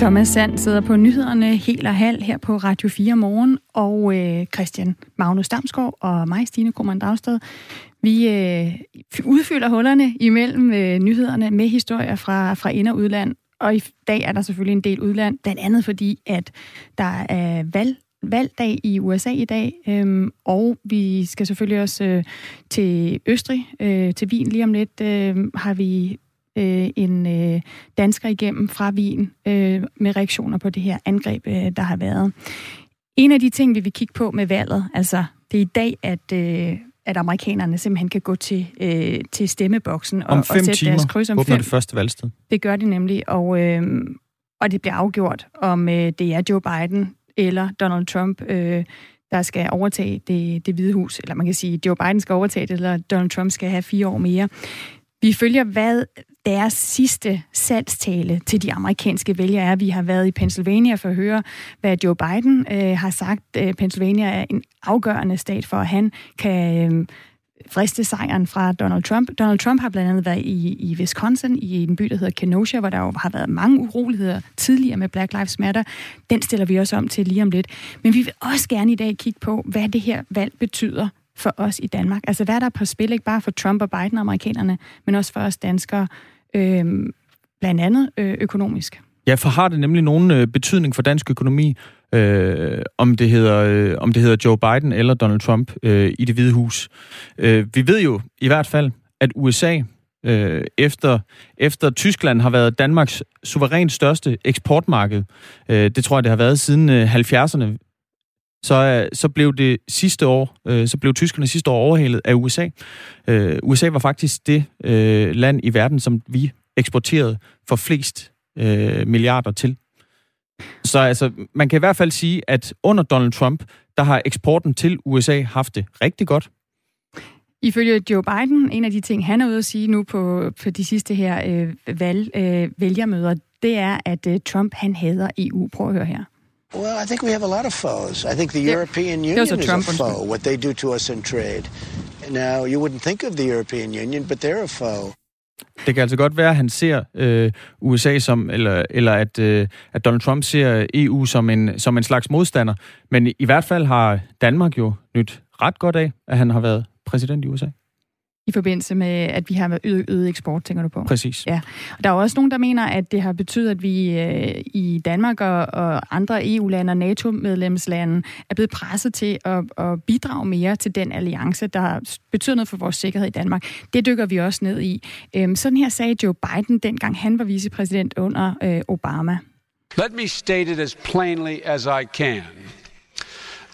Thomas Sand sidder på nyhederne helt og halv her på Radio 4 morgen, og øh, Christian Magnus Damsgaard og mig, Stine Krohmann Dragsted, vi øh, udfylder hullerne imellem øh, nyhederne med historier fra, fra ind- og udland. Og i dag er der selvfølgelig en del udland, blandt andet fordi, at der er valg valgdag i USA i dag, øhm, og vi skal selvfølgelig også øh, til Østrig, øh, til Wien lige om lidt, øh, har vi øh, en øh, dansker igennem fra Wien øh, med reaktioner på det her angreb, øh, der har været. En af de ting, vi vil kigge på med valget, altså det er i dag, at, øh, at amerikanerne simpelthen kan gå til, øh, til stemmeboksen og, og, sætte timer deres kryds om åbner fem. det første valgsted. Det gør de nemlig, og, øh, og det bliver afgjort, om øh, det er Joe Biden eller Donald Trump, øh, der skal overtage det, det hvide hus. Eller man kan sige, Joe Biden skal overtage det, eller Donald Trump skal have fire år mere. Vi følger, hvad deres sidste salgstale til de amerikanske vælgere er. Vi har været i Pennsylvania for at høre, hvad Joe Biden øh, har sagt. Øh, Pennsylvania er en afgørende stat for, at han kan øh, friste sejren fra Donald Trump. Donald Trump har blandt andet været i, i Wisconsin, i en by, der hedder Kenosha, hvor der jo har været mange uroligheder tidligere med Black Lives Matter. Den stiller vi også om til lige om lidt. Men vi vil også gerne i dag kigge på, hvad det her valg betyder for os i Danmark. Altså hvad er der på spil, ikke bare for Trump og Biden, og amerikanerne, men også for os danskere, øh, blandt andet øh, økonomisk. Ja, for har det nemlig nogen øh, betydning for dansk økonomi, øh, om, det hedder, øh, om det hedder Joe Biden eller Donald Trump øh, i det hvide hus. Øh, vi ved jo i hvert fald, at USA øh, efter, efter Tyskland har været Danmarks suverænt største eksportmarked. Øh, det tror jeg, det har været siden øh, 70'erne. Så, øh, så blev det sidste år, øh, så blev tyskerne sidste år overhalet af USA. Øh, USA var faktisk det øh, land i verden, som vi eksporterede for flest øh, milliarder til. Så altså, man kan i hvert fald sige, at under Donald Trump, der har eksporten til USA haft det rigtig godt. Ifølge Joe Biden, en af de ting, han er ude at sige nu på, på de sidste her øh, valg, øh, vælgermøder, det er, at øh, Trump han hader EU. Prøv at høre her. Well, I think we have a lot of foes. I think the Yeah. European Union is Trump a foe, what they do to us in trade. Now, you wouldn't think of the European Union, but they're a foe. Det kan altså godt være, at han ser øh, USA som, eller, eller at, øh, at Donald Trump ser EU som en, som en slags modstander. Men i hvert fald har Danmark jo nyt ret godt af, at han har været præsident i USA. I forbindelse med, at vi har øget, øget eksport, tænker du på? Præcis. Ja, og der er også nogen, der mener, at det har betydet, at vi øh, i Danmark og, og andre EU-lande og NATO-medlemslande er blevet presset til at, at bidrage mere til den alliance, der betyder noget for vores sikkerhed i Danmark. Det dykker vi også ned i. Øhm, sådan her sagde Joe Biden, dengang han var vicepræsident under øh, Obama. Let me state it as plainly as I can.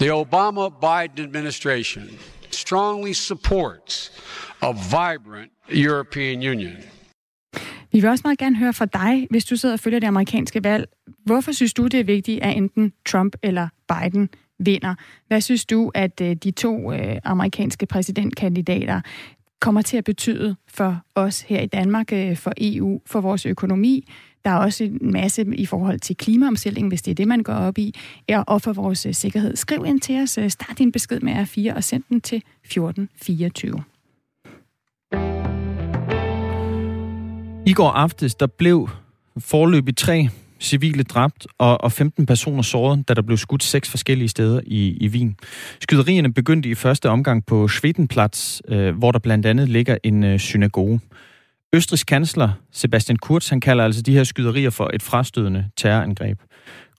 The Obama Biden administration strongly supports a vibrant European Union. Vi vil også meget gerne høre fra dig, hvis du sidder og følger det amerikanske valg. Hvorfor synes du, det er vigtigt, at enten Trump eller Biden vinder? Hvad synes du, at øh, de to øh, amerikanske præsidentkandidater kommer til at betyde for os her i Danmark, øh, for EU, for vores økonomi? Der er også en masse i forhold til klimaomstilling, hvis det er det, man går op i, og for vores øh, sikkerhed. Skriv ind til os, øh, start din besked med R4 og send den til 1424. I går aftes, der blev forløbig tre civile dræbt og, og 15 personer såret, da der blev skudt seks forskellige steder i, i Wien. Skyderierne begyndte i første omgang på Schwedenplatz, øh, hvor der blandt andet ligger en øh, synagoge. Østrigs kansler Sebastian Kurz, han kalder altså de her skyderier for et frastødende terrorangreb.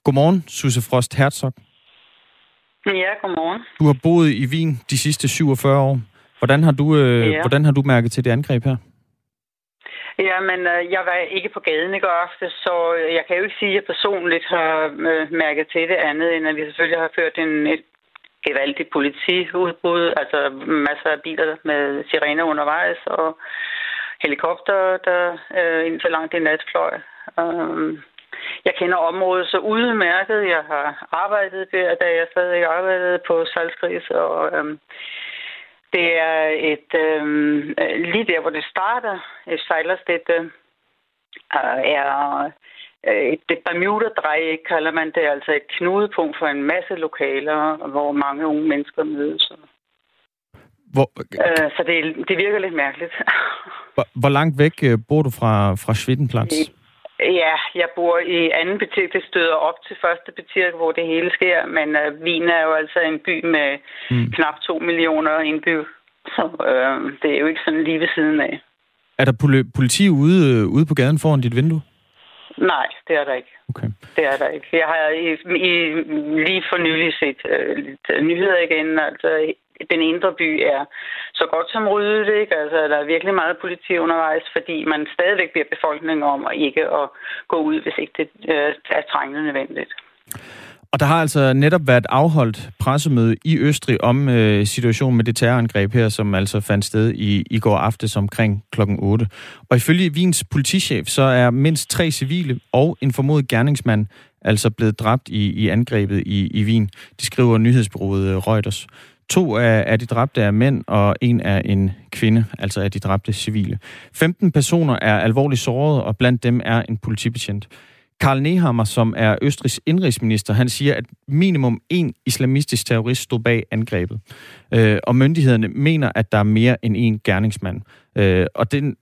Godmorgen, Susse Frost Herzog. Ja, godmorgen. Du har boet i Wien de sidste 47 år. Hvordan har du, øh, Ja. hvordan har du mærket til det angreb her? Ja, men øh, jeg var ikke på gaden i går aftes, så jeg kan jo ikke sige, at jeg personligt har øh, mærket til det andet, end at vi selvfølgelig har ført en, et gevaldigt politiudbrud, altså masser af biler med sirener undervejs og helikopter, der øh, indtil langt i nat fløj. Um, jeg kender området så udmærket. Jeg har arbejdet der, da jeg stadig arbejdede på Salzgris, og øhm, det er et øhm, øh, lige der, hvor det starter, et sejlerstedt, øh, er øh, et det Bermuda-drej, kalder man det, altså et knudepunkt for en masse lokaler, hvor mange unge mennesker mødes. Hvor, Øh, så det, det virker lidt mærkeligt. hvor, hvor langt væk øh, bor du fra, fra Schwedenplatz? Ja, jeg bor i anden butik, det støder op til første butik, hvor det hele sker, men uh, Wien er jo altså en by med mm. knap to millioner indbyggere, så uh, det er jo ikke sådan lige ved siden af. Er der politi ude, ude på gaden foran dit vindue? Nej, det er der ikke. Okay. Det er der ikke. Jeg har i, i, lige for nylig set uh, lidt nyheder igen. Altså, den indre by er så godt som ryddet. Ikke? Altså, der er virkelig meget politi undervejs, fordi man stadigvæk bliver befolkningen om at ikke at gå ud, hvis ikke det øh, er trængende nødvendigt. Og der har altså netop været afholdt pressemøde i Østrig om øh, situationen med det terrorangreb her, som altså fandt sted i, i går aftes omkring klokken 8. Og ifølge Wiens politichef, så er mindst tre civile og en formodet gerningsmand altså blevet dræbt i, i angrebet i, i Wien. Det skriver nyhedsbyrået øh, Reuters. To af, af de dræbte er mænd, og en er en kvinde, altså af de dræbte civile. 15 personer er alvorligt såret, og blandt dem er en politibetjent. Karl Nehammer, som er Østrigs indrigsminister, han siger, at minimum en islamistisk terrorist stod bag angrebet. Øh, og myndighederne mener, at der er mere end en gerningsmand. Øh, og den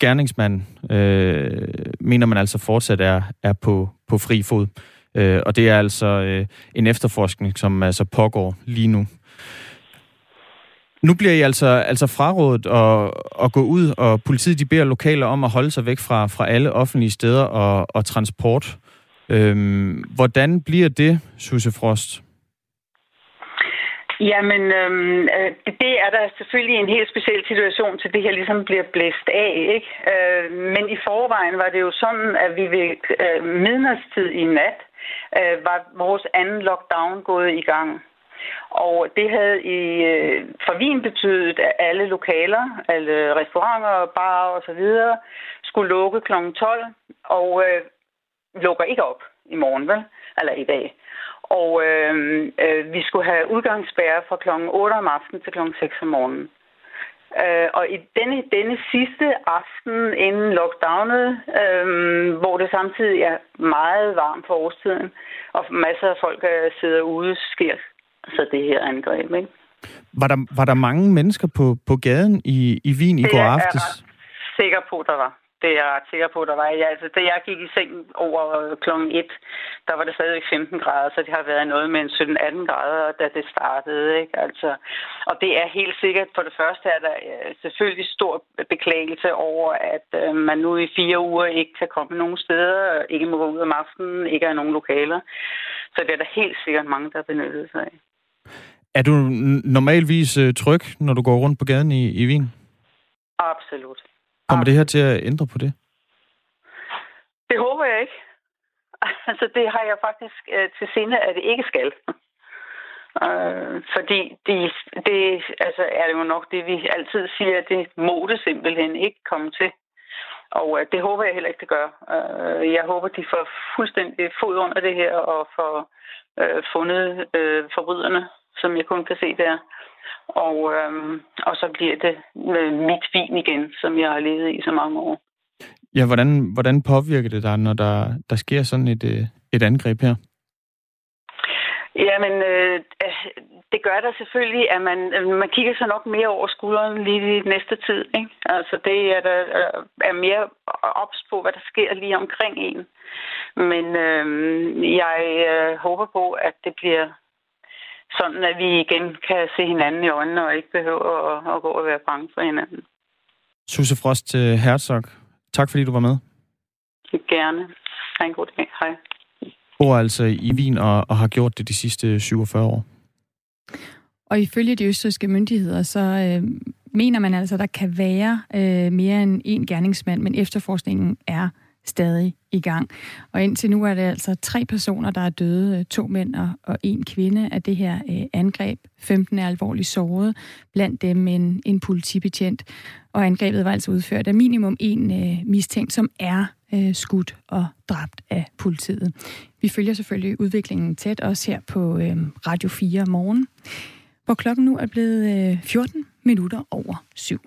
gerningsmand øh, mener man altså fortsat er, er på, på fri fod. Øh, og det er altså øh, en efterforskning, som altså pågår lige nu. Nu bliver I altså, altså frarådet at, at gå ud, og politiet de beder lokale om at holde sig væk fra, fra alle offentlige steder og, og transport. Øhm, hvordan bliver det, Susse Frost? Jamen, øhm, øh, det er der selvfølgelig en helt speciel situation til det her ligesom bliver blæst af, ikke? Øh, men i forvejen var det jo sådan, at vi ved øh, midnadstid i nat øh, var vores anden lockdown gået i gang. Og det havde i øh, for Wien betydet, at alle lokaler, alle restauranter, barer og så videre skulle lukke kl. 12 og øh, lukker ikke op i morgen, vel? Eller i dag. Og øh, øh, vi skulle have udgangsspærre fra kl. 8 om aftenen til kl. 6 om morgenen. Øh, og i denne, denne sidste aften inden lockdownet, øh, hvor det samtidig er meget varmt for årstiden, og masser af folk øh, sidder ude, sker så det her angreb. Ikke? Var der, var der mange mennesker på, på gaden i, i Wien i går aftes? Det er jeg sikker på, der var. Det er jeg ret sikker på, der var. Ja, altså, da jeg gik i seng over klokken 1, der var det stadigvæk 15 grader, så det har været noget med en 17-18 grader, da det startede. Ikke? Altså, og det er helt sikkert, for det første er der øh, selvfølgelig stor beklagelse over, at øh, man nu i fire uger ikke kan komme nogen steder, ikke må gå ud om aftenen, ikke er nogen lokaler. Så det er der helt sikkert mange, der har benyttet sig af. Er du normalvis øh, tryg, når du går rundt på gaden i, i Wien? Absolut. Kommer det her til at ændre på det? Det håber jeg ikke. Altså, det har jeg faktisk øh, til sinde, at det ikke skal. Øh, fordi det, det altså, er det jo nok det, vi altid siger, at det må det simpelthen ikke komme til. Og øh, det håber jeg heller ikke, det gør. Øh, jeg håber, de får fuldstændig fod under det her og får øh, fundet øh, forbryderne som jeg kun kan se der. Og, øhm, og så bliver det mit vin igen, som jeg har levet i så mange år. Ja, hvordan, hvordan påvirker det dig, når der, der sker sådan et, øh, et angreb her? Jamen, øh, det gør der selvfølgelig, at man, man kigger så nok mere over skulderen lige i næste tid. Ikke? Altså, det er, der er mere ops på, hvad der sker lige omkring en. Men øh, jeg øh, håber på, at det bliver sådan at vi igen kan se hinanden i øjnene og ikke behøver at, at gå og være bange for hinanden. Susse Frost øh, Herzog, tak fordi du var med. Gerne. Ha' en god dag. Hej. Bor altså i Wien og, og har gjort det de sidste 47 år. Og ifølge de østrigske myndigheder, så øh, mener man altså, at der kan være øh, mere end en gerningsmand, men efterforskningen er stadig i gang. Og indtil nu er det altså tre personer, der er døde, øh, to mænd og en kvinde af det her øh, angreb. 15 er alvorligt såret, blandt dem en, en politibetjent. Og angrebet var altså udført af minimum en øh, mistænkt, som er øh, skudt og dræbt af politiet. Vi følger selvfølgelig udviklingen tæt, også her på øh, Radio 4 morgen, hvor klokken nu er blevet øh, 14 minutter over syv.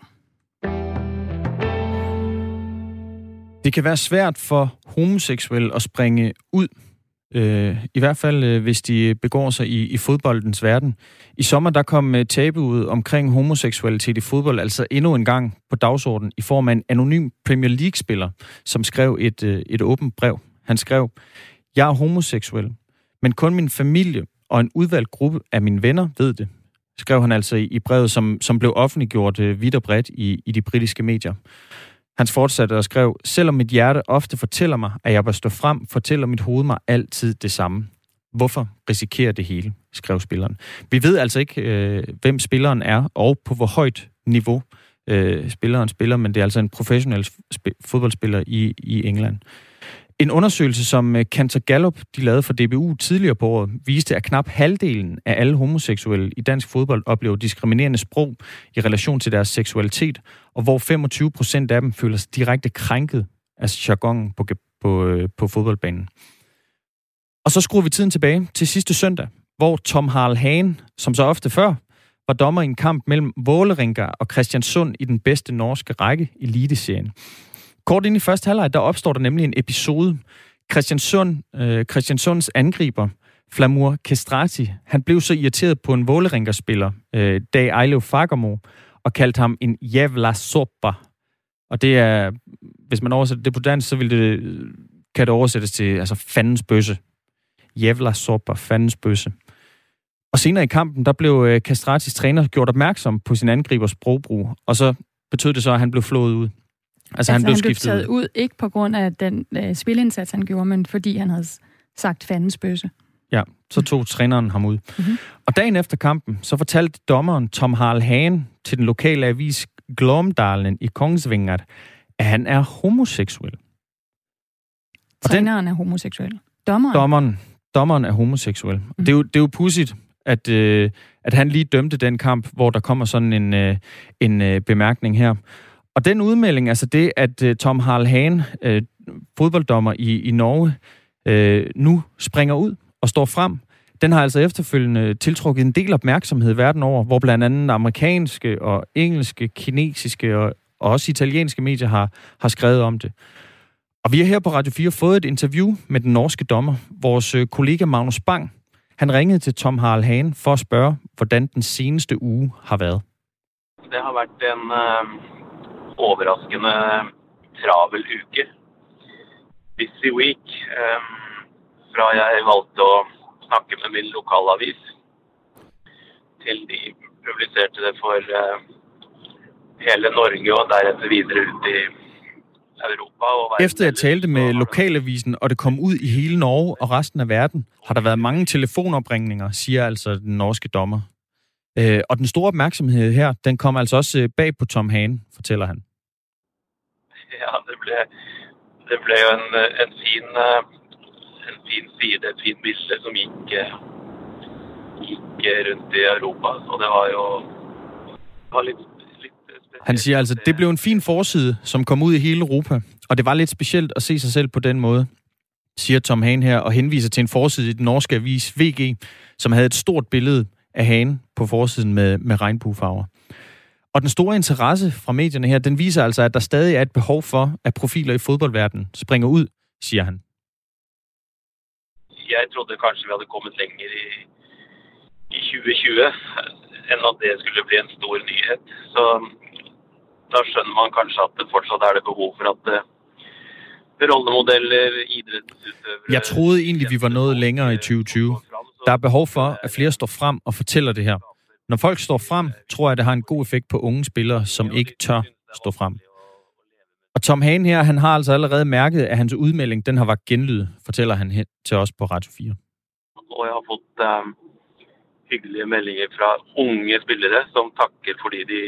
Det kan være svært for homoseksuelle at springe ud Øh, I hvert fald, øh, hvis de begår sig i, i fodboldens verden. I sommer, der kom øh, tabuet omkring homoseksualitet i fodbold, altså endnu en gang på dagsordenen, i form af en anonym Premier League-spiller, som skrev et, øh, et åbent brev. Han skrev, jeg er homoseksuel, men kun min familie og en udvalgt gruppe af mine venner ved det, skrev han altså i, i brevet, som, som blev offentliggjort øh, vidt og bredt i, i de britiske medier. Han fortsatte og skrev, selvom mit hjerte ofte fortæller mig, at jeg bør stå frem, fortæller mit hoved mig altid det samme. Hvorfor risikerer det hele, skrev spilleren. Vi ved altså ikke, øh, hvem spilleren er, og på hvor højt niveau øh, spilleren spiller, men det er altså en professionel sp- fodboldspiller i, i England. En undersøgelse, som øh, Cantor Gallup de lavede for DBU tidligere på året, viste, at knap halvdelen af alle homoseksuelle i dansk fodbold oplever diskriminerende sprog i relation til deres seksualitet, og hvor 25 procent af dem føler sig direkte krænket af jargonen på, på, øh, på fodboldbanen. Og så skruer vi tiden tilbage til sidste søndag, hvor Tom Harl Hagen, som så ofte før, var dommer i en kamp mellem Vålerenga og Christiansund i den bedste norske række, Eliteserien. Kort ind i første halvleg, der opstår der nemlig en episode. Christian Sund, øh, Christiansunds angriber, Flamur Kestrati, han blev så irriteret på en Våleringerspiller, øh, Dag Ejlev Fagermo, og kaldte ham en jævla soppa. Og det er, hvis man oversætter det på dansk, så vil det, kan det oversættes til altså fandens bøsse. Jævla soppa, fandens bøsse. Og senere i kampen, der blev øh, Castratis træner gjort opmærksom på sin angribers sprogbrug, og så betød det så, at han blev flået ud. Altså, altså han blev han skiftet blev taget ud, ikke på grund af den øh, spilindsats, han gjorde, men fordi han havde sagt fandens bøsse. Ja, så tog mm. træneren ham ud. Mm-hmm. Og dagen efter kampen, så fortalte dommeren Tom Harl Hagen til den lokale avis Glomdalen i Kongsvinger, at han er homoseksuel. Og træneren den, er homoseksuel. Dommeren? Dommeren, dommeren er homoseksuel. Mm. Det, er jo, det er jo pudsigt, at, øh, at han lige dømte den kamp, hvor der kommer sådan en, øh, en øh, bemærkning her. Og den udmelding, altså det, at uh, Tom Harl Hahn, uh, fodbolddommer i, i Norge, uh, nu springer ud og står frem, den har altså efterfølgende tiltrukket en del opmærksomhed verden over, hvor blandt andet amerikanske og engelske, kinesiske og, og også italienske medier har, har skrevet om det. Og vi har her på Radio 4 fået et interview med den norske dommer, vores kollega Magnus Bang. Han ringede til Tom Harald Hahn for at spørge, hvordan den seneste uge har været. Det har været en, overraskende travel uke. Busy week. Um, fra jeg valgte å snakke med min lokalavis, til de publiserte det for uh, hele Norge og deretter videre ut i Europa. Efter jeg talte med lokalavisen, og det kom ud i hele Norge og resten af verden, har der været mange telefonopringninger, siger altså den norske dommer. Øh, og den store opmærksomhed her, den kom altså også øh, bag på Tom Hane, fortæller han. Ja, det ble, det ble jo en, en, fin, øh, en fin side, et fint bilde som gikk, gikk rundt i Europa. Så det var jo det var litt, han siger altså, det blev en fin forside, som kom ud i hele Europa, og det var lidt specielt at se sig selv på den måde, siger Tom Hane her, og henviser til en forside i den norske avis VG, som havde et stort billede af Hane på forsiden med, med regnbuefarver. Og den store interesse fra medierne her, den viser altså, at der stadig er et behov for, at profiler i fodboldverdenen springer ud, siger han. Jeg trodde kanskje vi havde kommet længere i, i 2020, end at det skulle blive en stor nyhed. Så der skønner man kanskje, at det fortsat er det behov for, at øh, rollemodeller, idrætsutøvere... Jeg troede egentlig, vi var nået længere i 2020. Der er behov for, at flere står frem og fortæller det her. Når folk står frem, tror jeg, det har en god effekt på unge spillere, som ikke tør stå frem. Og Tom Hane her, han har altså allerede mærket, at hans udmelding, den har været genlyd, fortæller han til os på Radio 4. Og jeg har fået uh, hyggelige meldinger fra unge spillere, som takker, fordi de,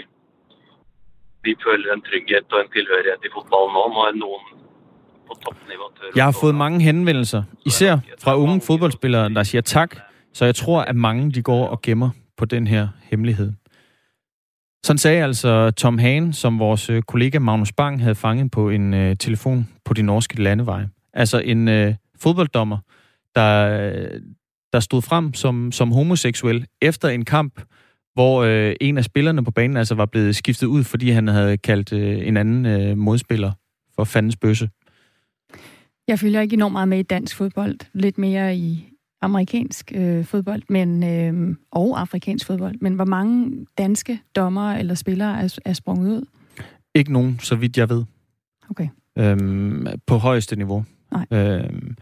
de føler en trygghed og en tilhørighed i fodbolden nå, og nogen på topniveau. Jeg har fået mange henvendelser, især fra unge fodboldspillere, der siger tak, så jeg tror, at mange de går og gemmer på den her hemmelighed. Sådan sagde altså Tom Hane, som vores øh, kollega Magnus Bang havde fanget på en øh, telefon på de norske landeveje. Altså en øh, fodbolddommer, der, øh, der stod frem som, som homoseksuel efter en kamp, hvor øh, en af spillerne på banen altså var blevet skiftet ud, fordi han havde kaldt øh, en anden øh, modspiller for fandens bøsse. Jeg følger ikke enormt meget med i dansk fodbold. Lidt mere i amerikansk øh, fodbold men øh, og afrikansk fodbold. Men hvor mange danske dommere eller spillere er, er sprunget ud? Ikke nogen, så vidt jeg ved. Okay. Øhm, på højeste niveau. Nej. Øhm,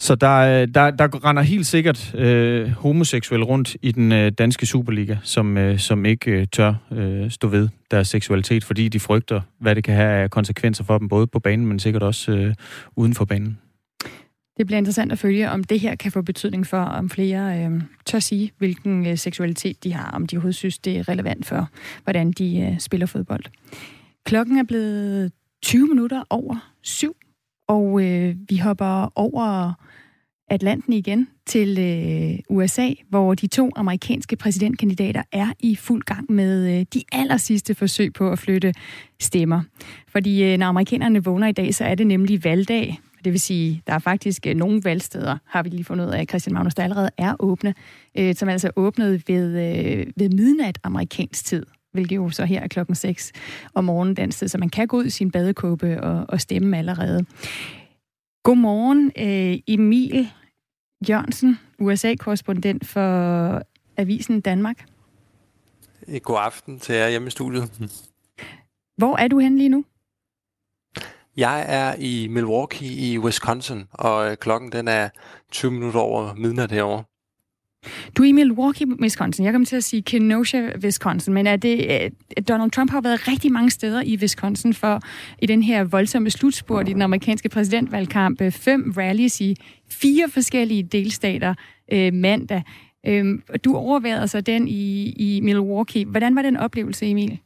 så der, øh, der, der render helt sikkert øh, homoseksuelle rundt i den øh, danske Superliga, som, øh, som ikke øh, tør øh, stå ved deres seksualitet, fordi de frygter, hvad det kan have af konsekvenser for dem, både på banen, men sikkert også øh, uden for banen. Det bliver interessant at følge, om det her kan få betydning for, om flere øh, tør sige, hvilken øh, seksualitet de har, om de overhovedet synes, det er relevant for, hvordan de øh, spiller fodbold. Klokken er blevet 20 minutter over syv, og øh, vi hopper over Atlanten igen til øh, USA, hvor de to amerikanske præsidentkandidater er i fuld gang med øh, de aller sidste forsøg på at flytte stemmer. Fordi øh, når amerikanerne vågner i dag, så er det nemlig valgdag. Det vil sige, der er faktisk øh, nogle valgsteder, har vi lige fundet ud af, at Christian Magnus, der allerede er åbne, øh, som altså åbnet ved, øh, ved midnat amerikansk tid hvilket jo så her er klokken 6 om morgenen den sted, så man kan gå ud i sin badekåbe og, og stemme allerede. Godmorgen, øh, Emil Jørgensen, USA-korrespondent for Avisen Danmark. God aften til jer hjemme i studiet. Hvor er du hen lige nu? Jeg er i Milwaukee i Wisconsin, og klokken den er 20 minutter over midnat herovre. Du er i Milwaukee, Wisconsin. Jeg kommer til at sige Kenosha, Wisconsin, men er det, øh, Donald Trump har været rigtig mange steder i Wisconsin for i den her voldsomme slutspurt i den amerikanske præsidentvalgkamp. Fem rallies i fire forskellige delstater øh, mandag. Øh, du overvejede så den i, i Milwaukee. Hvordan var den oplevelse, Emil?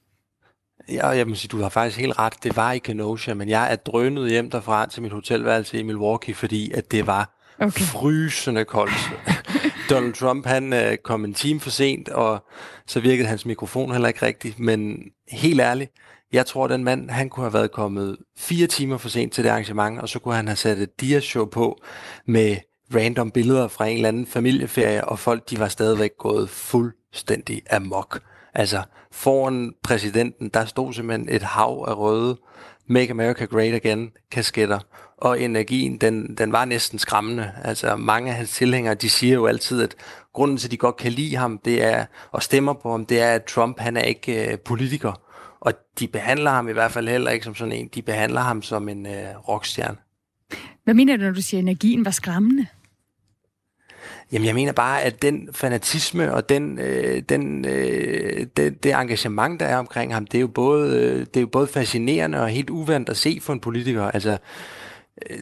Ja, jeg må sige, du har faktisk helt ret. Det var i Kenosha, men jeg er drønet hjem derfra til mit hotelværelse i Milwaukee, fordi at det var okay. frysende koldt. Donald Trump, han øh, kom en time for sent, og så virkede hans mikrofon heller ikke rigtigt. Men helt ærligt, jeg tror, den mand, han kunne have været kommet fire timer for sent til det arrangement, og så kunne han have sat et dia-show på med random billeder fra en eller anden familieferie, og folk, de var stadigvæk gået fuldstændig amok. Altså, foran præsidenten, der stod simpelthen et hav af røde Make America Great Again kasketter, og energien, den, den var næsten skræmmende. Altså mange af hans tilhængere, de siger jo altid, at grunden til, at de godt kan lide ham, det er, og stemmer på ham, det er, at Trump, han er ikke øh, politiker. Og de behandler ham i hvert fald heller ikke som sådan en, de behandler ham som en øh, rockstjerne. Hvad mener du, når du siger, at energien var skræmmende? Jamen, jeg mener bare, at den fanatisme og den, øh, den, øh, det, det engagement, der er omkring ham, det er, jo både, øh, det er jo både fascinerende og helt uvandt at se for en politiker. Altså, øh,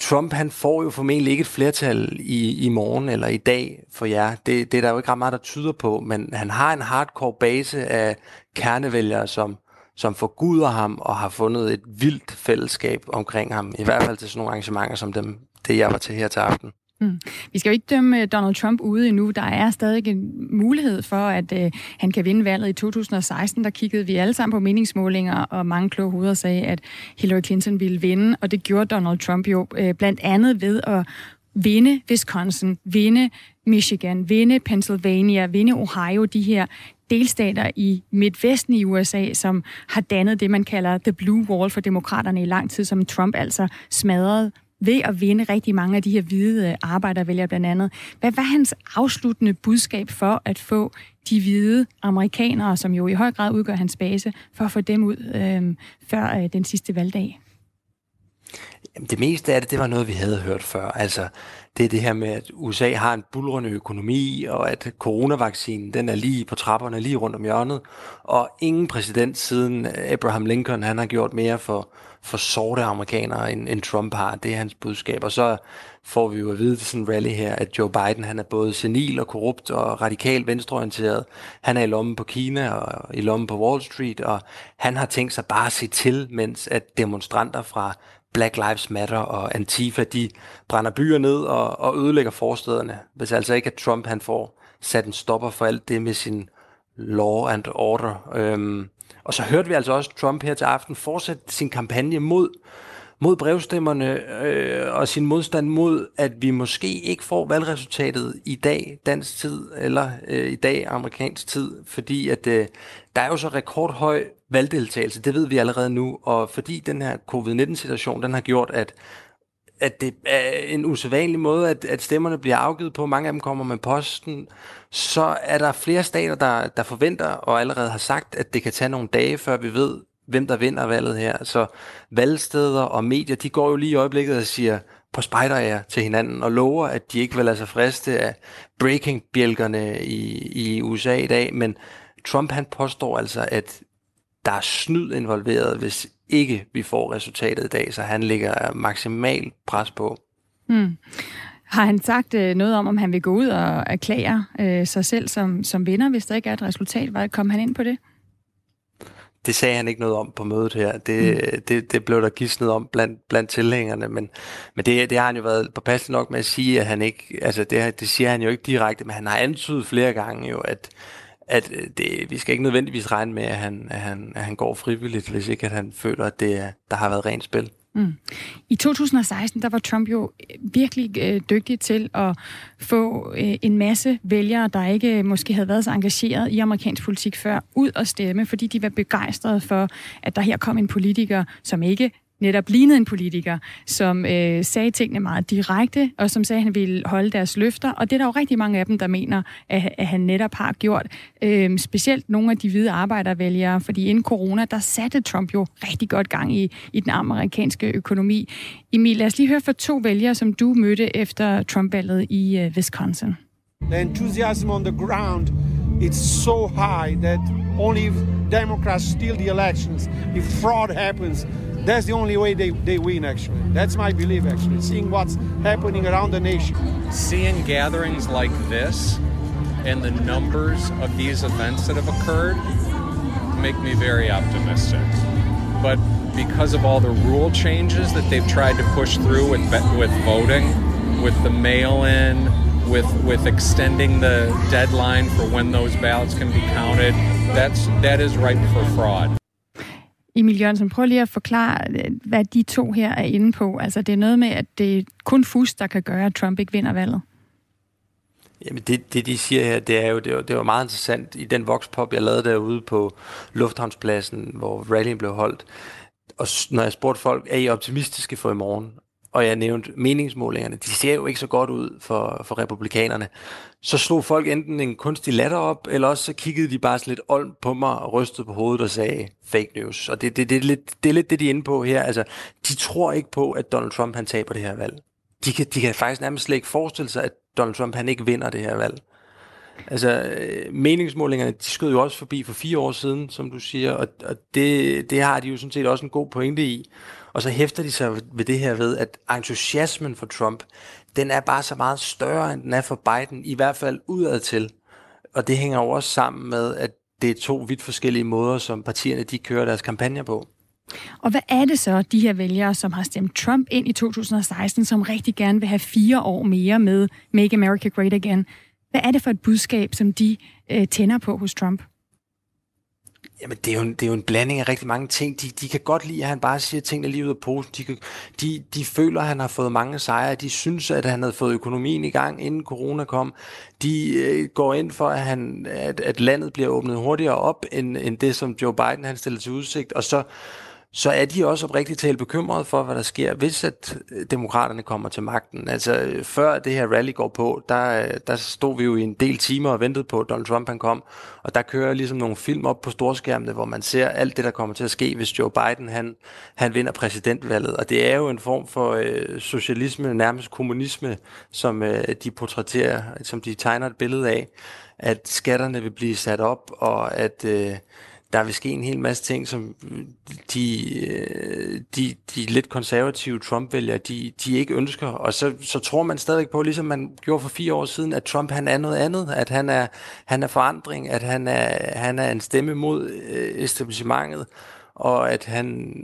Trump, han får jo formentlig ikke et flertal i, i morgen eller i dag for jer. Det, det er der jo ikke ret meget, der tyder på, men han har en hardcore base af kernevælgere, som, som forguder ham og har fundet et vildt fællesskab omkring ham. I hvert fald til sådan nogle arrangementer som dem, det jeg var til her til aften. Mm. Vi skal jo ikke dømme øh, Donald Trump ude endnu. Der er stadig en mulighed for, at øh, han kan vinde valget i 2016. Der kiggede vi alle sammen på meningsmålinger, og mange kloge hoveder sagde, at Hillary Clinton ville vinde, og det gjorde Donald Trump jo øh, blandt andet ved at vinde Wisconsin, vinde Michigan, vinde Pennsylvania, vinde Ohio, de her delstater i midtvesten i USA, som har dannet det, man kalder The Blue Wall for demokraterne i lang tid, som Trump altså smadrede ved at vinde rigtig mange af de her hvide øh, arbejdervælgere blandt andet. Hvad var hans afsluttende budskab for at få de hvide amerikanere, som jo i høj grad udgør hans base, for at få dem ud øh, før øh, den sidste valgdag? Jamen, det meste af det, det var noget, vi havde hørt før. Altså, det er det her med, at USA har en bulrende økonomi, og at coronavaccinen, den er lige på trapperne, lige rundt om hjørnet. Og ingen præsident siden Abraham Lincoln, han har gjort mere for, for sorte amerikanere, end, end Trump har. Det er hans budskab. Og så får vi jo at vide til sådan en rally her, at Joe Biden, han er både senil og korrupt og radikal venstreorienteret. Han er i lommen på Kina og i lommen på Wall Street, og han har tænkt sig bare at se til, mens at demonstranter fra Black Lives Matter og Antifa, de brænder byer ned og, og ødelægger forstederne. Hvis altså ikke, at Trump han får sat en stopper for alt det med sin law and order. Øhm, og så hørte vi altså også Trump her til aften fortsætte sin kampagne mod, mod brevstemmerne øh, og sin modstand mod, at vi måske ikke får valgresultatet i dag, dansk tid, eller øh, i dag, amerikansk tid, fordi at øh, der er jo så rekordhøj valgdeltagelse, det ved vi allerede nu, og fordi den her covid-19-situation, den har gjort, at at det er en usædvanlig måde, at, at stemmerne bliver afgivet på. Mange af dem kommer med posten. Så er der flere stater, der, der forventer og allerede har sagt, at det kan tage nogle dage, før vi ved, hvem der vinder valget her. Så valgsteder og medier, de går jo lige i øjeblikket og siger på spejder til hinanden og lover, at de ikke vil lade sig friste af breaking-bjælkerne i, i USA i dag. Men Trump han påstår altså, at der er snyd involveret, hvis ikke vi får resultatet i dag, så han ligger maksimal pres på. Hmm. Har han sagt øh, noget om, om han vil gå ud og erklære øh, sig selv som, som vinder, hvis der ikke er et resultat? Kom han ind på det? Det sagde han ikke noget om på mødet her. Det, mm. det, det blev der gidsnet om blandt, blandt tilhængerne, men, men det, det har han jo været påpasselig nok med at sige, at han ikke, altså det, det siger han jo ikke direkte, men han har antydet flere gange jo, at, at øh, det, vi skal ikke nødvendigvis regne med, at han, at, han, at han går frivilligt, hvis ikke at han føler, at det, der har været rent spil. Mm. I 2016, der var Trump jo øh, virkelig øh, dygtig til at få øh, en masse vælgere, der ikke øh, måske havde været så engageret i amerikansk politik før, ud og stemme, fordi de var begejstrede for, at der her kom en politiker, som ikke netop lignede en politiker, som øh, sagde tingene meget direkte, og som sagde, at han ville holde deres løfter. Og det er der jo rigtig mange af dem, der mener, at, at han netop har gjort. Øh, specielt nogle af de hvide arbejdervælgere, fordi inden corona, der satte Trump jo rigtig godt gang i, i den amerikanske økonomi. Emil, lad os lige høre fra to vælgere, som du mødte efter Trump-valget i øh, Wisconsin. The enthusiasm on the ground it's so high that only if Democrats steal the elections, if fraud happens, That's the only way they, they win, actually. That's my belief, actually, seeing what's happening around the nation. Seeing gatherings like this and the numbers of these events that have occurred make me very optimistic. But because of all the rule changes that they've tried to push through with, with voting, with the mail in, with, with extending the deadline for when those ballots can be counted, that's, that is ripe for fraud. Emil Jørgensen, prøv lige at forklare, hvad de to her er inde på. Altså, det er noget med, at det er kun FUS, der kan gøre, at Trump ikke vinder valget. Jamen det, det, de siger her, det er jo det var, det var meget interessant i den voxpop, jeg lavede derude på Lufthavnspladsen, hvor rallyen blev holdt. Og når jeg spurgte folk, er I optimistiske for i morgen? Og jeg nævnte meningsmålingerne, de ser jo ikke så godt ud for, for republikanerne. Så slog folk enten en kunstig latter op, eller også så kiggede de bare lidt olm på mig og rystede på hovedet og sagde fake news. Og det, det, det, er, lidt, det er lidt det, de er inde på her. Altså, de tror ikke på, at Donald Trump han taber det her valg. De kan, de kan faktisk nærmest slet ikke forestille sig, at Donald Trump han ikke vinder det her valg. Altså, øh, meningsmålingerne, de skød jo også forbi for fire år siden, som du siger, og, og det, det har de jo sådan set også en god pointe i. Og så hæfter de sig ved det her ved, at entusiasmen for Trump, den er bare så meget større, end den er for Biden, i hvert fald udad til. Og det hænger jo også sammen med, at det er to vidt forskellige måder, som partierne de kører deres kampagner på. Og hvad er det så, de her vælgere, som har stemt Trump ind i 2016, som rigtig gerne vil have fire år mere med Make America Great Again? Hvad er det for et budskab, som de øh, tænder på hos Trump? Jamen, det er, jo en, det er jo en blanding af rigtig mange ting. De, de kan godt lide, at han bare siger tingene lige ud af posen. De, kan, de, de føler, at han har fået mange sejre. De synes, at han havde fået økonomien i gang, inden corona kom. De øh, går ind for, at, han, at, at landet bliver åbnet hurtigere op, end, end det, som Joe Biden han stillede til udsigt. Og så så er de også oprigtigt talt bekymrede for, hvad der sker, hvis at øh, demokraterne kommer til magten. Altså øh, før det her rally går på, der, øh, der stod vi jo i en del timer og ventede på, at Donald Trump han kom, og der kører ligesom nogle film op på storskærmene, hvor man ser alt det, der kommer til at ske, hvis Joe Biden han, han vinder præsidentvalget. Og det er jo en form for øh, socialisme, nærmest kommunisme, som øh, de portrætterer, som de tegner et billede af, at skatterne vil blive sat op, og at... Øh, der vil ske en hel masse ting, som øh, de, øh, de, de lidt konservative Trump-vælgere, de, de ikke ønsker. Og så, så tror man stadig på, ligesom man gjorde for fire år siden, at Trump han er noget andet, at han er, han er forandring, at han er, han er en stemme mod øh, establishmentet, og at han,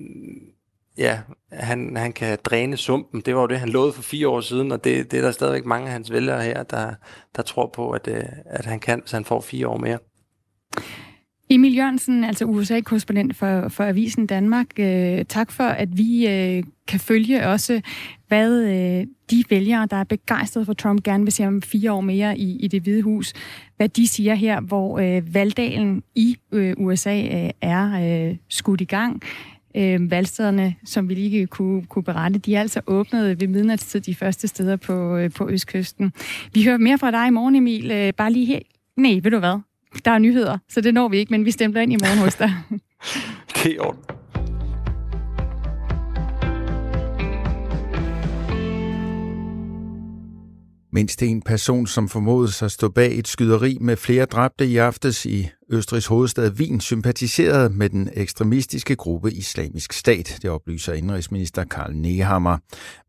ja, han, han kan dræne sumpen. Det var jo det, han lovede for fire år siden, og det, det er der stadigvæk mange af hans vælgere her, der, der tror på, at, at han kan, hvis han får fire år mere. Emil Jørgensen, altså USA-korrespondent for, for Avisen Danmark. Øh, tak for, at vi øh, kan følge også, hvad øh, de vælgere, der er begejstrede for Trump, gerne vil se om fire år mere i, i det hvide hus, hvad de siger her, hvor øh, valgdagen i øh, USA øh, er øh, skudt i gang. Øh, valgstederne, som vi lige kunne, kunne berette, de er altså åbnet ved midnatstid de første steder på, øh, på Østkysten. Vi hører mere fra dig i morgen, Emil. Øh, bare lige her. Nej, ved du hvad? Der er nyheder, så det når vi ikke, men vi stempler ind i morgen hos dig. det er Mindst en person, som formodes at stå bag et skyderi med flere dræbte i aftes i Østrigs hovedstad Wien, sympatiserede med den ekstremistiske gruppe Islamisk Stat, det oplyser indrigsminister Karl Nehammer.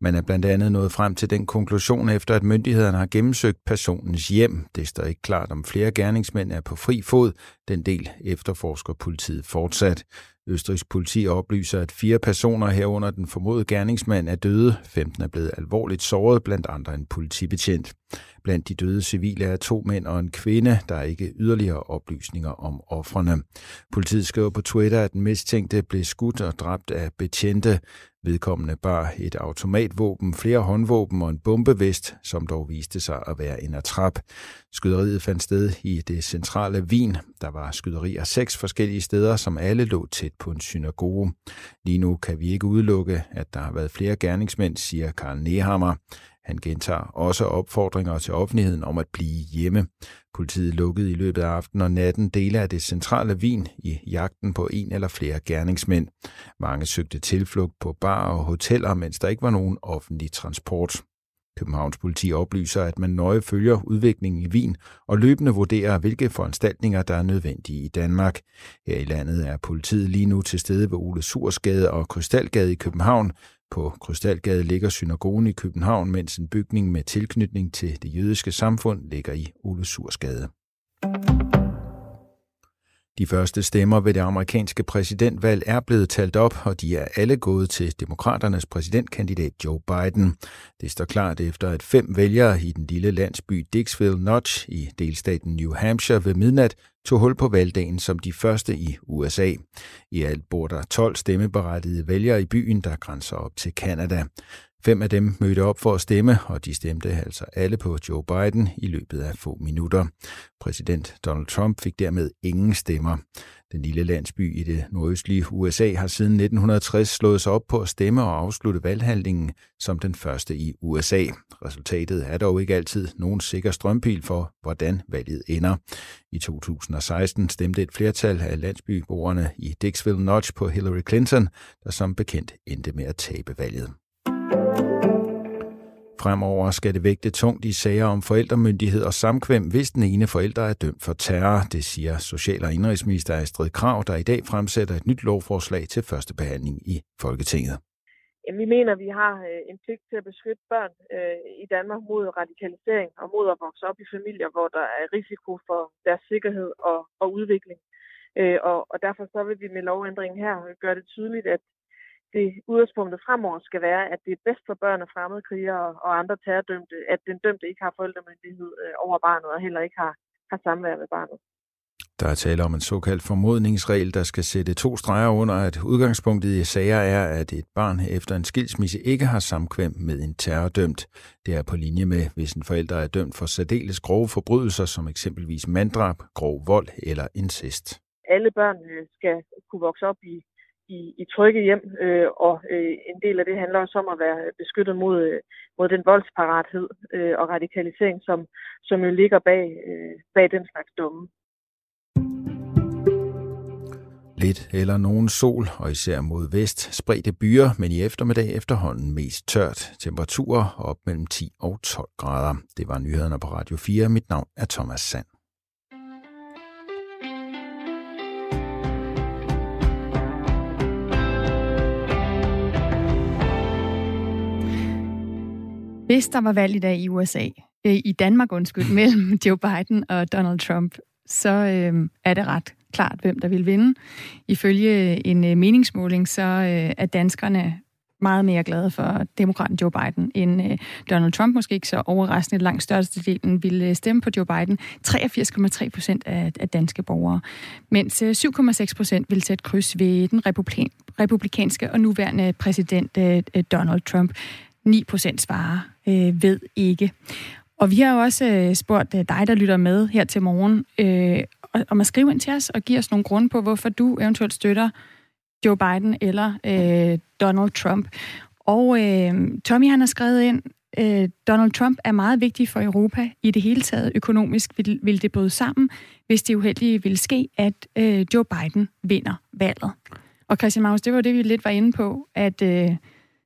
Man er blandt andet nået frem til den konklusion efter, at myndighederne har gennemsøgt personens hjem. Det står ikke klart, om flere gerningsmænd er på fri fod. Den del efterforsker politiet fortsat. Østrigs politi oplyser, at fire personer herunder den formodede gerningsmand er døde. 15 er blevet alvorligt såret, blandt andre en politibetjent. Blandt de døde civile er to mænd og en kvinde. Der er ikke yderligere oplysninger om offrene. Politiet skriver på Twitter, at den mistænkte blev skudt og dræbt af betjente. Vedkommende bar et automatvåben, flere håndvåben og en bombevest, som dog viste sig at være en atrap. Skyderiet fandt sted i det centrale Wien. Der var skyderier seks forskellige steder, som alle lå tæt på en synagoge. Lige nu kan vi ikke udelukke, at der har været flere gerningsmænd, siger Karl Nehammer. Han gentager også opfordringer til offentligheden om at blive hjemme. Politiet lukkede i løbet af aftenen og natten dele af det centrale Wien i jagten på en eller flere gerningsmænd. Mange søgte tilflugt på bar og hoteller, mens der ikke var nogen offentlig transport. Københavns politi oplyser, at man nøje følger udviklingen i Wien og løbende vurderer, hvilke foranstaltninger, der er nødvendige i Danmark. Her i landet er politiet lige nu til stede ved Ole Sursgade og Krystalgade i København, på Krystalgade ligger synagogen i København, mens en bygning med tilknytning til det jødiske samfund ligger i Ole Sursgade. De første stemmer ved det amerikanske præsidentvalg er blevet talt op, og de er alle gået til demokraternes præsidentkandidat Joe Biden. Det står klart efter, at fem vælgere i den lille landsby Dixville Notch i delstaten New Hampshire ved midnat tog hul på valgdagen som de første i USA. I alt bor der 12 stemmeberettigede vælgere i byen, der grænser op til Kanada. Fem af dem mødte op for at stemme, og de stemte altså alle på Joe Biden i løbet af få minutter. Præsident Donald Trump fik dermed ingen stemmer. Den lille landsby i det nordøstlige USA har siden 1960 slået sig op på at stemme og afslutte valghandlingen som den første i USA. Resultatet er dog ikke altid nogen sikker strømpil for, hvordan valget ender. I 2016 stemte et flertal af landsbyboerne i Dixville Notch på Hillary Clinton, der som bekendt endte med at tabe valget. Fremover skal det vægte tungt i sager om forældremyndighed og samkvem, hvis den ene forælder er dømt for terror. Det siger Social- og Indrigsminister Astrid Krav, der i dag fremsætter et nyt lovforslag til første behandling i Folketinget. Vi mener, at vi har øh, en pligt til at beskytte børn øh, i Danmark mod radikalisering og mod at vokse op i familier, hvor der er risiko for deres sikkerhed og, og udvikling. Øh, og, og derfor så vil vi med lovændringen her gøre det tydeligt, at det udgangspunktet fremover skal være, at det er bedst for børn af fremmede krigere og andre terrordømte, at den dømte ikke har forældremyndighed øh, over barnet og heller ikke har, har samvær med barnet. Der er tale om en såkaldt formodningsregel, der skal sætte to streger under, at udgangspunktet i sager er, at et barn efter en skilsmisse ikke har samkvem med en terrordømt. Det er på linje med, hvis en forælder er dømt for særdeles grove forbrydelser, som eksempelvis manddrab, grov vold eller incest. Alle børn øh, skal kunne vokse op i i, i trygge hjem, øh, og øh, en del af det handler også om at være beskyttet mod, øh, mod den voldsparathed øh, og radikalisering, som, som jo ligger bag, øh, bag den slags dumme. Lidt eller nogen sol, og især mod vest, spredte byer, men i eftermiddag efterhånden mest tørt. Temperaturer op mellem 10 og 12 grader. Det var nyhederne på Radio 4. Mit navn er Thomas Sand. Hvis der var valg i dag i USA, øh, i Danmark undskyld, mellem Joe Biden og Donald Trump, så øh, er det ret klart, hvem der vil vinde. Ifølge en øh, meningsmåling, så øh, er danskerne meget mere glade for demokraten Joe Biden end øh, Donald Trump. Måske ikke så overraskende. Langt størstedelen ville stemme på Joe Biden. 83,3 procent af, af danske borgere. Mens 7,6 procent vil sætte kryds ved den republikan, republikanske og nuværende præsident øh, Donald Trump. 9 procent svarer øh, ved ikke. Og vi har jo også øh, spurgt øh, dig, der lytter med her til morgen, øh, om at skrive ind til os og give os nogle grunde på, hvorfor du eventuelt støtter Joe Biden eller øh, Donald Trump. Og øh, Tommy han har skrevet ind, øh, Donald Trump er meget vigtig for Europa i det hele taget. Økonomisk vil, vil det bryde sammen, hvis det uheldige vil ske, at øh, Joe Biden vinder valget. Og Christian Maus, det var det, vi lidt var inde på, at øh,